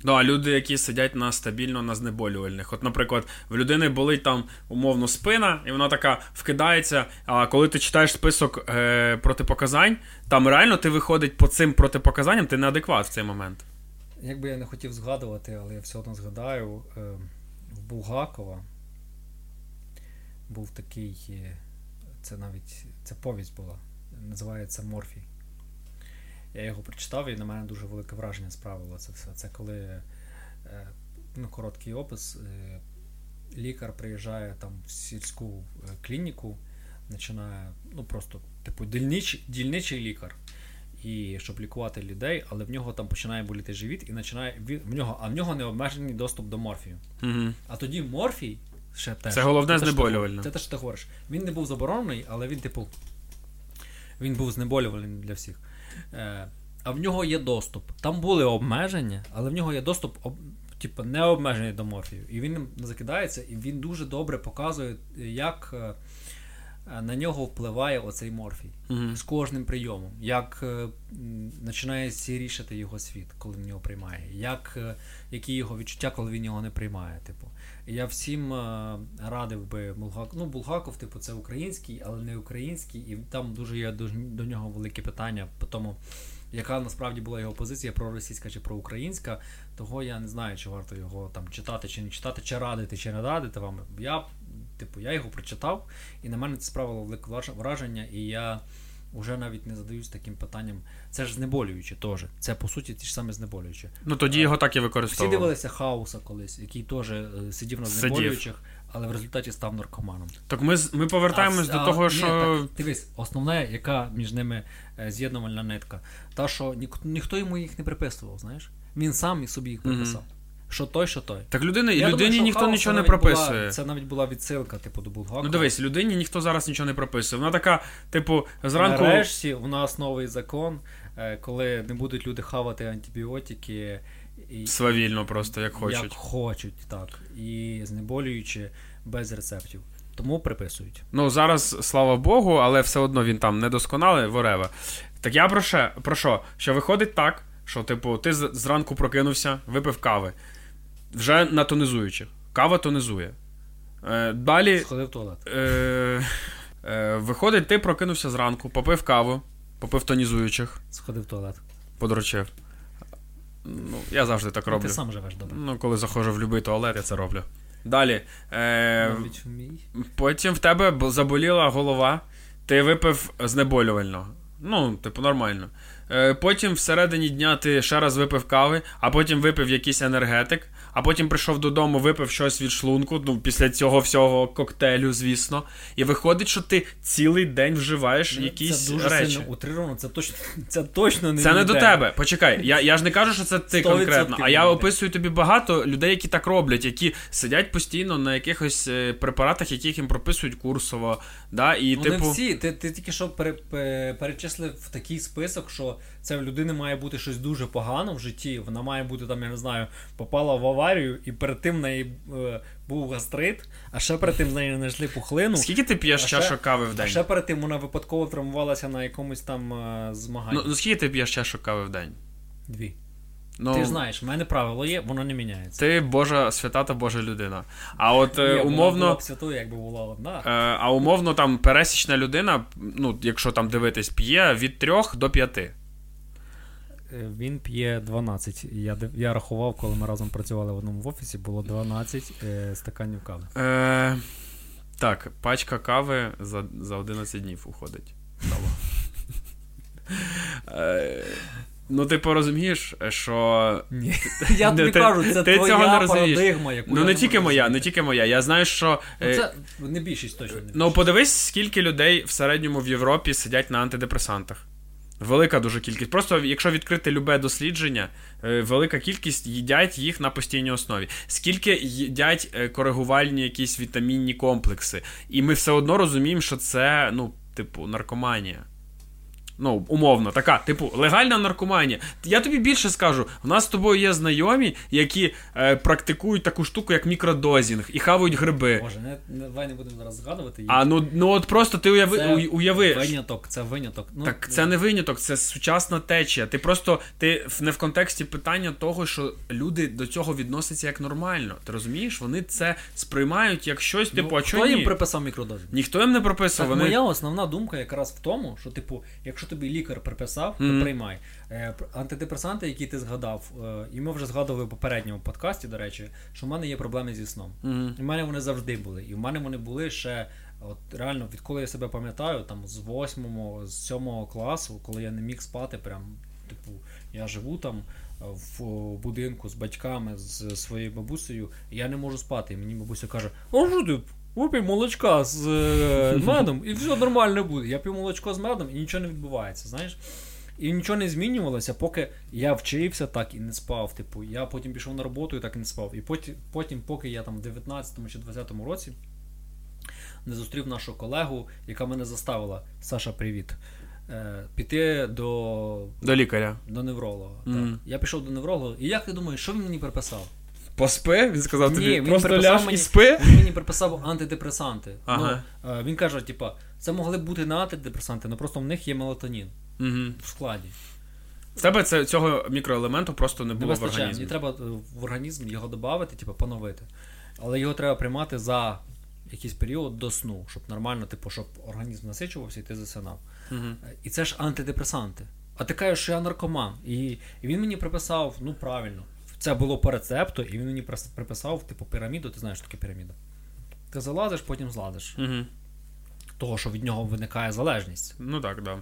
Speaker 1: Ну, а люди, які сидять на стабільно на знеболювальних. От, наприклад, в людини болить там умовно спина, і вона така вкидається. А коли ти читаєш список е, протипоказань, там реально ти виходить по цим протипоказанням, ти неадекват в цей момент.
Speaker 2: Як би я не хотів згадувати, але я все одно згадаю, е, в Булгакова був такий, е, це навіть це повість була, називається Морфій. Я його прочитав і на мене дуже велике враження справило це все. Це коли е, ну, короткий опис. е, Лікар приїжджає там в сільську е, клініку, починає, ну просто, типу, дільничий, дільничий лікар. І щоб лікувати людей, але в нього там починає боліти живіт і починає в нього, а в нього необмежений доступ до морфію.
Speaker 1: Угу.
Speaker 2: А тоді морфій ще теж.
Speaker 1: Це головне знеболювальне.
Speaker 2: Це те, що ти говориш. Він не був заборонений, але він, типу, він був знеболювальним для всіх. Е, а в нього є доступ. Там були обмеження, але в нього є доступ. Об... типу, не обмежений до морфію. І він закидається, і він дуже добре показує, як е, на нього впливає оцей морфій
Speaker 1: Мгм.
Speaker 2: з кожним прийомом, як е, починає сірішати його світ, коли він його приймає, як, е, які його відчуття, коли він його не приймає. Типу. Я всім е, радив би Булгаков. Ну, Булгаков, типу, це український, але не український, і там дуже є до, до нього велике питання по тому. Яка насправді була його позиція проросійська чи проукраїнська, того я не знаю, чи варто його там читати, чи не читати, чи радити, чи не радити вам. Я, типу, я його прочитав, і на мене це справило велике враж- враження, і я вже навіть не задаюсь таким питанням. Це ж знеболююче теж. Це по суті ті ж саме знеболююче.
Speaker 1: Ну тоді його так і
Speaker 2: Всі
Speaker 1: використовували.
Speaker 2: дивилися хаоса колись, який теж е, сидів на знеболюючих, але в результаті став наркоманом.
Speaker 1: Так ми, ми повертаємось
Speaker 2: А,
Speaker 1: до
Speaker 2: а,
Speaker 1: того,
Speaker 2: ні,
Speaker 1: що.
Speaker 2: так, дивись, основна, яка між ними е, з'єднувальна нитка, та що нік- ніхто йому їх не приписував, знаєш? Він сам і собі їх приписав. Що той, що той.
Speaker 1: Так людини,
Speaker 2: Я
Speaker 1: людині
Speaker 2: думаю,
Speaker 1: ніхто нічого не прописує.
Speaker 2: Була, це навіть була відсилка, типу, до Булгакова.
Speaker 1: Ну дивись, людині ніхто зараз нічого не прописує. Вона така, типу, зранку.
Speaker 2: Нарешті у нас новий закон, е, коли не будуть люди хавати антибіотики. І,
Speaker 1: Свавільно просто, як хочуть.
Speaker 2: Як хочуть, так. І знеболюючи без рецептів. Тому приписують.
Speaker 1: Ну, зараз, слава Богу, але все одно він там недосконалий, вореве. Так я про що? Про що? Що виходить так, що, типу, ти зранку прокинувся, випив кави. Вже на тонізуючих. Кава тонізує. Е, далі.
Speaker 2: Сходив в туалет.
Speaker 1: Е, е, виходить, ти прокинувся зранку, попив каву, попив тонізуючих,
Speaker 2: Сходив в туалет.
Speaker 1: подрочив. Ну, я завжди так роблю.
Speaker 2: Ти сам живеш добре.
Speaker 1: Ну, коли заходжу в будь-який туалет, я це роблю. Далі. Е, Потім в тебе заболіла голова, ти випив знеболювального. Ну, типу, нормально. Е, Потім всередині дня ти ще раз випив кави, а потім випив якийсь енергетик, а потім прийшов додому, випив щось від шлунку, ну, після цього всього коктейлю, звісно. І виходить, що ти цілий день вживаєш якісь
Speaker 2: це дуже
Speaker 1: речі.
Speaker 2: сильно утрировано, це точно, це точно не
Speaker 1: Це не до тебе. Почекай, я, я ж не кажу, що це ти конкретно, а я описую тобі багато людей, які так роблять, які сидять постійно на якихось е, препаратах, яких їм прописують курсово. Да, і,
Speaker 2: Вони
Speaker 1: типу,
Speaker 2: всі, ти, ти тільки що перечислив такий список, що це в людини має бути щось дуже погано в житті. Вона має бути там, я не знаю, попала в аварію, і перед тим в неї е, був гастрит, а ще перед тим в неї знайшли пухлину.
Speaker 1: скільки ти п'єш чашок кави в день?
Speaker 2: А ще перед тим вона випадково травмувалася на якомусь там е, змаганні.
Speaker 1: Ну, ну скільки ти п'єш чашок кави в день?
Speaker 2: Дві.
Speaker 1: Ну,
Speaker 2: Ти ж знаєш, в мене правило є, воно не міняється.
Speaker 1: ти Божа свята та Божа людина. А от е,
Speaker 2: Ні, вона була
Speaker 1: умовно.
Speaker 2: б святою, якби була одна.
Speaker 1: Е, а умовно там пересічна людина, ну, якщо там дивитись, п'є від 3 до 5.
Speaker 2: Е, Він п'є 12. Я, я рахував, коли ми разом працювали в одному в офісі, було 12 е, стаканів кави.
Speaker 1: Е, так, пачка кави за, за 11 днів уходить. Е, ну, ти порозумієш, що.
Speaker 2: Ні. Я
Speaker 1: Ну,
Speaker 2: тобі
Speaker 1: ти-
Speaker 2: кажу, це
Speaker 1: ти
Speaker 2: твоя
Speaker 1: цього не
Speaker 2: парадигма, яку
Speaker 1: Ну, не тільки моя, не тільки моя. Я знаю, що.
Speaker 2: Ну,
Speaker 1: е,
Speaker 2: це не більшість точно не
Speaker 1: Ну, подивись, скільки людей в середньому в Європі сидять на антидепресантах. Велика дуже кількість. Просто якщо відкрити любе дослідження, е, велика кількість їдять їх на постійній основі. Скільки їдять е, коригувальні якісь вітамінні комплекси. І ми все одно розуміємо, що це, ну, типу, наркоманія. Ну, умовно, така, типу, легальна наркоманія. Я тобі більше скажу: в нас з тобою є знайомі, які е, практикують таку штуку, як мікродозінг, і хавають гриби.
Speaker 2: Боже, не, не, давай не будемо зараз згадувати. їх.
Speaker 1: А ну, ну от просто ти уяви,
Speaker 2: Це
Speaker 1: уй- уяви.
Speaker 2: Виняток, це виняток. Ну,
Speaker 1: Так це не виняток, це сучасна течія. Ти просто ти в- не в контексті питання того, що люди до цього відносяться як нормально. Ти розумієш? Вони це сприймають як щось, типу, а
Speaker 2: хто
Speaker 1: чого
Speaker 2: їм приписав мікродозу?
Speaker 1: Ніхто їм не прописував.
Speaker 2: Так,
Speaker 1: Вони...
Speaker 2: моя основна думка якраз в тому, що, типу, якщо тобі лікар приписав, то
Speaker 1: Мгм.
Speaker 2: приймай. Е, антидепресанти, які ти згадав, е, і ми вже згадували в попередньому подкасті, до речі, що в мене є проблеми зі сном.
Speaker 1: Мгм.
Speaker 2: І в мене вони завжди були. І в мене вони були ще, от реально, відколи я себе пам'ятаю, там з восьмого, з сьомого класу, коли я не міг спати, прям, типу, я живу там е, в будинку з батьками, з своєю бабусею, і я не можу спати. І мені бабуся каже: О, що ти? Випий молочка з е, медом, і все нормально буде. Я п'ю молочко з медом і нічого не відбувається, знаєш. І нічого не змінювалося, поки я вчився так і не спав. Типу, я потім пішов на роботу і так і не спав. І потім, потім поки я там в 19 чи 20 році не зустрів нашу колегу, яка мене заставила, Саша, привіт, е, піти до,
Speaker 1: До лікаря.
Speaker 2: до невролога.
Speaker 1: Мгм.
Speaker 2: Так. Я пішов до невролога, і як ти думаєш, що він мені приписав?
Speaker 1: Поспи? Він сказав тобі,
Speaker 2: Ні, він
Speaker 1: просто ляж
Speaker 2: мені-
Speaker 1: і спи?
Speaker 2: Він мені приписав антидепресанти.
Speaker 1: Ага.
Speaker 2: Ну, е, він каже, типа, це могли б бути не антидепресанти, але просто в них є мелатонін
Speaker 1: Угу.
Speaker 2: в складі.
Speaker 1: В тебе це, цього мікроелементу просто не
Speaker 2: Не
Speaker 1: було в організмі.
Speaker 2: Мені треба е, в організм його додати, типу, поновити. Але його треба приймати за якийсь період до сну, щоб нормально, типу, щоб організм насичувався і ти засинав.
Speaker 1: Угу.
Speaker 2: І це ж антидепресанти. А ти кажеш, що я наркоман. І, і він мені приписав, ну правильно, це було по рецепту, і він мені приписав, типу, піраміду, ти знаєш, що таке піраміда. Ти залазиш, потім зладиш.
Speaker 1: Угу.
Speaker 2: Того, що від нього виникає залежність.
Speaker 1: Ну так, да.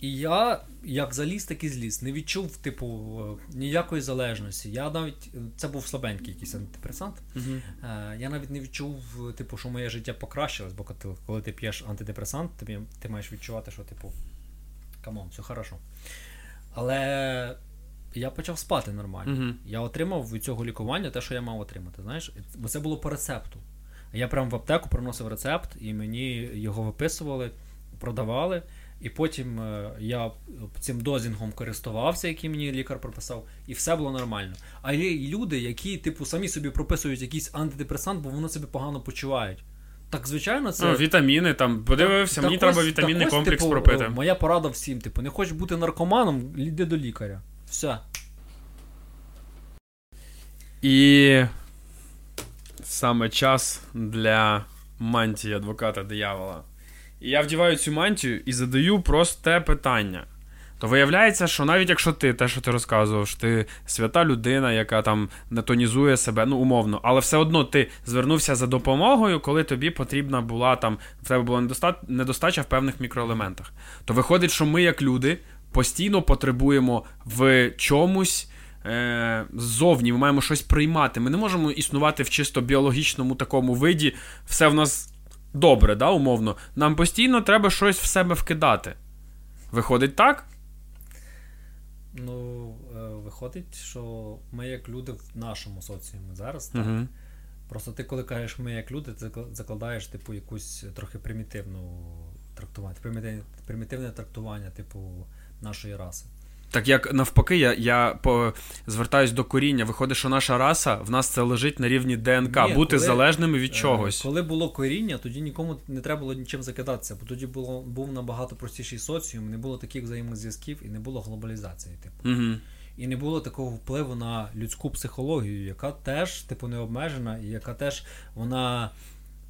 Speaker 2: І я, як заліз, так і зліз. Не відчув, типу, ніякої залежності. Я навіть. Це був слабенький якийсь антидепресант. Е, Я навіть не відчув, типу, що моє життя покращилось, бо коли ти, коли ти п'єш антидепресант, тобі, ти маєш відчувати, що, типу, come on, все хорошо. Але я почав спати нормально.
Speaker 1: Угу.
Speaker 2: Я отримав від цього лікування те, що я мав отримати. Знаєш, бо це було по рецепту. Я прямо в аптеку приносив рецепт, і мені його виписували, продавали. І потім е, я цим дозінгом користувався, який мені лікар прописав, і все було нормально. А є люди, які, типу, самі собі прописують якийсь антидепресант, бо вони себе погано почувають. Так, звичайно, це.
Speaker 1: Ну, вітаміни там. Подивився,
Speaker 2: Так
Speaker 1: мені
Speaker 2: ось-
Speaker 1: треба вітамінний
Speaker 2: так ось,
Speaker 1: комплекс
Speaker 2: типу,
Speaker 1: пропити.
Speaker 2: Моя порада всім, типу, не хочеш бути наркоманом, йди до лікаря. Все.
Speaker 1: І саме час для мантії адвоката диявола. І я вдіваю цю мантію і задаю просте питання. То виявляється, що навіть якщо ти, те, що ти розказував, що ти свята людина, яка там не тонізує себе, ну умовно, але все одно ти звернувся за допомогою, коли тобі потрібна була там, в тебе була недостача в певних мікроелементах. То виходить, що ми, як люди, постійно потребуємо в чомусь е, ззовні, ми маємо щось приймати. Ми не можемо існувати в чисто біологічному такому виді. Все в нас добре, да, умовно. Нам постійно треба щось в себе вкидати. Виходить так?
Speaker 2: Ну, е, виходить, що ми як люди в нашому соціумі зараз. Так?
Speaker 1: Угу.
Speaker 2: Просто ти, коли кажеш ми як люди, ти закладаєш, типу, якусь трохи примітивну трактування, примітивне, примітивне трактування, типу, нашої раси.
Speaker 1: Так як навпаки, я, я по, звертаюсь до коріння. Виходить, що наша раса в нас це лежить на рівні ДНК,
Speaker 2: Ні,
Speaker 1: бути
Speaker 2: коли-
Speaker 1: залежними від
Speaker 2: Е,
Speaker 1: чогось.
Speaker 2: Коли було коріння, тоді нікому не треба було нічим закидатися, бо тоді було, був набагато простіший соціум, не було таких взаємозв'язків і не було глобалізації, типу.
Speaker 1: Угу.
Speaker 2: І не було такого впливу на людську психологію, яка теж, типу, не обмежена, і яка теж вона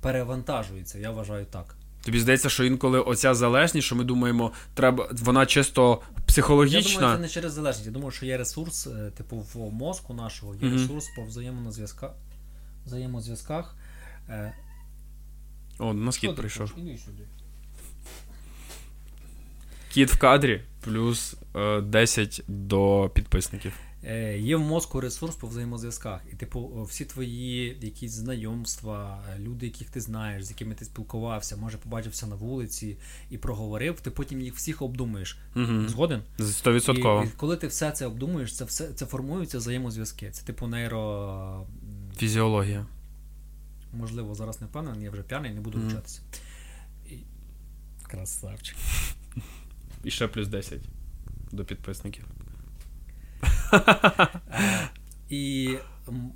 Speaker 2: перевантажується, я вважаю так.
Speaker 1: Тобі здається, що інколи оця залежність, що ми думаємо, треба, вона чисто психологічна.
Speaker 2: Я думаю, це не через залежність. Я думаю, що є ресурс, е, типу, в мозку нашого, є
Speaker 1: Мгм.
Speaker 2: ресурс по взаємозв'язках. взаємозв'язках. Е,
Speaker 1: О, на кіт прийшов. Кіт в кадрі, плюс е, 10 до підписників.
Speaker 2: Е, Є в мозку ресурс по взаємозв'язках. І, типу, всі твої якісь знайомства, е, люди, яких ти знаєш, з якими ти спілкувався, може побачився на вулиці і проговорив, ти потім їх всіх обдумаєш.
Speaker 1: Угу.
Speaker 2: Згоден?
Speaker 1: Стовідсотково.
Speaker 2: І, і коли ти все це обдумуєш, це все це формуються взаємозв'язки. Це типу нейро.
Speaker 1: Фізіологія.
Speaker 2: Можливо, зараз не впевнений, я вже п'яний, не буду вчатися. І... Красавчик.
Speaker 1: І ще плюс 10 до підписників.
Speaker 2: І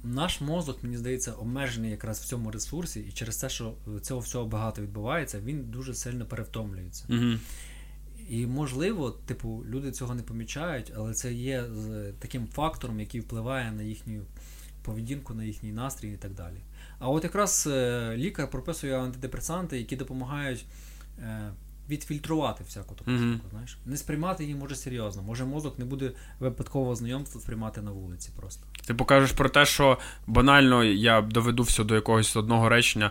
Speaker 2: наш мозок, мені здається, обмежений якраз в цьому ресурсі, і через те, що цього всього багато відбувається, він дуже сильно перевтомлюється.
Speaker 1: Угу.
Speaker 2: І можливо, типу, люди цього не помічають, але це є таким фактором, який впливає на їхню поведінку, на їхній настрій і так далі. А от якраз е, лікар прописує антидепресанти, які допомагають е, відфільтрувати всяку таку
Speaker 1: Мгм.
Speaker 2: штуку, знаєш. Не сприймати її може серйозно. Може мозок не буде випадкового знайомства сприймати на вулиці просто.
Speaker 1: Ти покажеш про те, що банально я доведу все до якогось одного речення.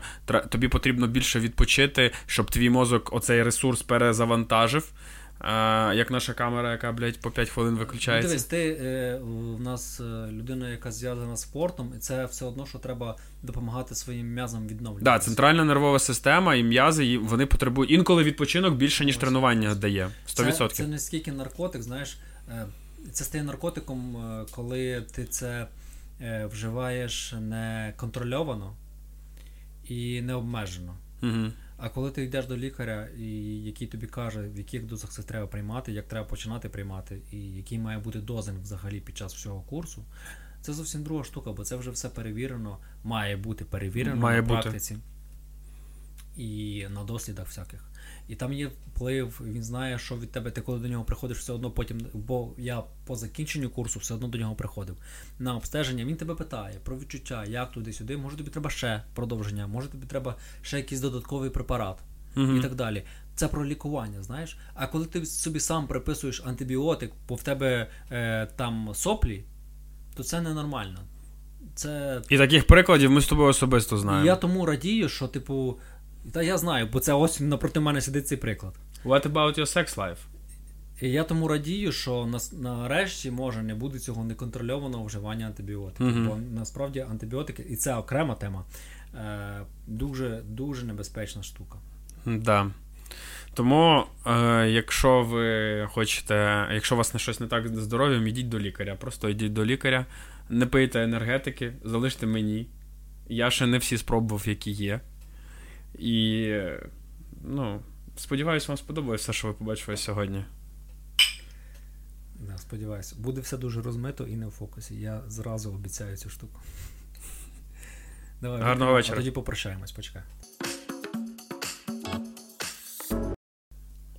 Speaker 1: Тобі потрібно більше відпочити, щоб твій мозок оцей ресурс перезавантажив. Е, як наша камера, яка, блядь, по 5 хвилин
Speaker 2: Ну,
Speaker 1: виключається.
Speaker 2: дивись, ти е, в нас е, людина, яка зв'язана з спортом, і це все одно, що треба допомагати своїм м'язам
Speaker 1: Да,
Speaker 2: відновлюватися.
Speaker 1: центральна нервова система і м'язи, і вони потребують інколи відпочинок більше, ніж
Speaker 2: Ось.
Speaker 1: тренування дає. 100%.
Speaker 2: Це, це не скільки наркотик, знаєш, е, це стає наркотиком, е, коли ти це е, вживаєш неконтрольовано і необмежено.
Speaker 1: Угу.
Speaker 2: А коли ти йдеш до лікаря, і який тобі каже, в яких дозах це треба приймати, як треба починати приймати, і який має бути дозинг взагалі під час всього курсу, Це зовсім друга штука, бо це вже все перевірено, має бути перевірено
Speaker 1: Має
Speaker 2: на
Speaker 1: бути.
Speaker 2: практиці і на дослідах всяких. І там є вплив, він знає, що від тебе ти коли до нього приходиш, все одно потім, бо я по закінченню курсу все одно до нього приходив на обстеження. Він тебе питає про відчуття, як туди-сюди. Може тобі треба ще продовження, може тобі треба ще якийсь додатковий препарат
Speaker 1: Мгм.
Speaker 2: і так далі. Це про лікування, знаєш. А коли ти собі сам приписуєш антибіотик, бо в тебе е, там соплі, то це ненормально. Це
Speaker 1: І таких прикладів ми з тобою особисто
Speaker 2: і
Speaker 1: знаємо.
Speaker 2: я тому радію, що, типу, та я знаю, бо це ось напроти мене сидить цей приклад.
Speaker 1: What about your sex life?
Speaker 2: І я тому радію, що нас, нарешті може не буде цього неконтрольованого вживання антибіотиків.
Speaker 1: Мгм.
Speaker 2: Бо насправді антибіотики, і це окрема тема, е, дуже дуже небезпечна штука.
Speaker 1: Да. Тому, е, якщо ви хочете, якщо у вас на щось не так з здоров'ям, йдіть до лікаря. Просто йдіть до лікаря, не пийте енергетики, залиште мені. Я ще не всі спробував, які є. І ну, сподіваюся, вам сподобалось все, що ви побачили сьогодні.
Speaker 2: Да, сподіваюся, буде все дуже розмито і не в фокусі. Я зразу обіцяю цю штуку. Давай,
Speaker 1: Гарного вечора.
Speaker 2: А тоді попрощаємось, почекай.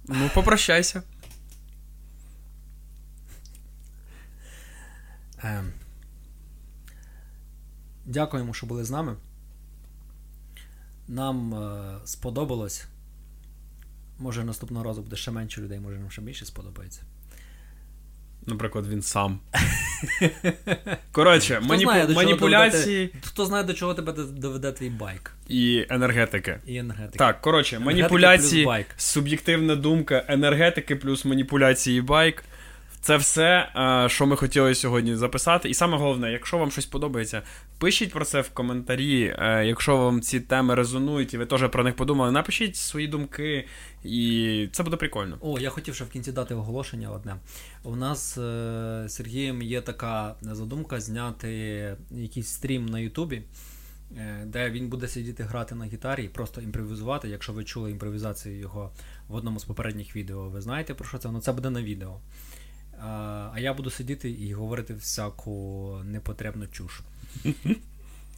Speaker 1: Ну, попрощайся.
Speaker 2: Ем. Дякуємо, що були з нами. Нам е, сподобалось. Може, наступного разу буде ще менше людей, може нам ще більше сподобається.
Speaker 1: Наприклад, він сам. Коротше,
Speaker 2: Хто
Speaker 1: маніпу...
Speaker 2: знає,
Speaker 1: маніпуляції
Speaker 2: Хто знає, до чого тебе доведе твій байк
Speaker 1: і енергетики.
Speaker 2: і енергетика.
Speaker 1: Так, коротше,
Speaker 2: Енергетики
Speaker 1: маніпуляції,
Speaker 2: плюс байк.
Speaker 1: суб'єктивна думка, енергетики плюс маніпуляції байк. Це все, е, що ми хотіли сьогодні записати. І саме головне, якщо вам щось подобається, пишіть про це в коментарі. Е, Якщо вам ці теми резонують і ви теж про них подумали, напишіть свої думки, і це буде прикольно.
Speaker 2: О, я хотів ще в кінці дати оголошення одне. У нас е, з Сергієм є така задумка зняти якийсь стрім на Ютубі, де він буде сидіти грати на гітарі і просто імпровізувати. Якщо ви чули імпровізацію його в одному з попередніх відео, ви знаєте про що це? Ну це буде на відео. А, я буду сидіти і говорити всяку непотребну чуш.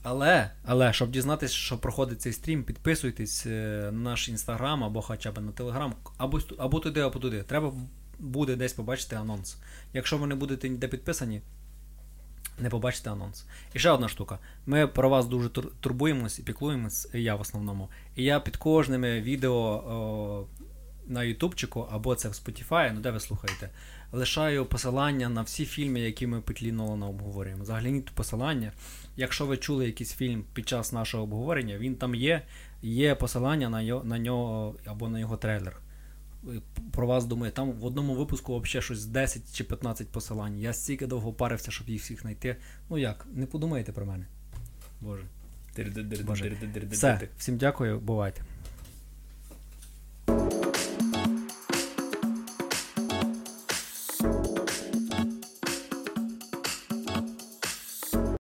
Speaker 2: Але, але, щоб дізнатися, що проходить цей стрім, підписуйтесь е, на наш інстаграм або хоча б на телеграм, або, або туди, або туди. Треба буде десь побачити анонс. Якщо ви не будете ніде підписані, не побачите анонс. І ще одна штука. Ми про вас дуже тур- турбуємось і піклуємось, я в основному. І я під кожними відео о, на Ютубчику або це в Spotify, ну де ви слухаєте, лишаю посилання на всі фільми, які ми петлі Нолана обговорюємо. Загляніть посилання. Якщо ви чули якийсь фільм під час нашого обговорення, він там є. Є посилання на, його, на нього або на його трейлер. Про вас думаю, там в одному випуску взагалі щось 10 чи 15 посилань. Я стільки довго парився, щоб їх всіх знайти. Ну як, не подумайте про мене. Боже. Боже. Все, всім дякую, бувайте.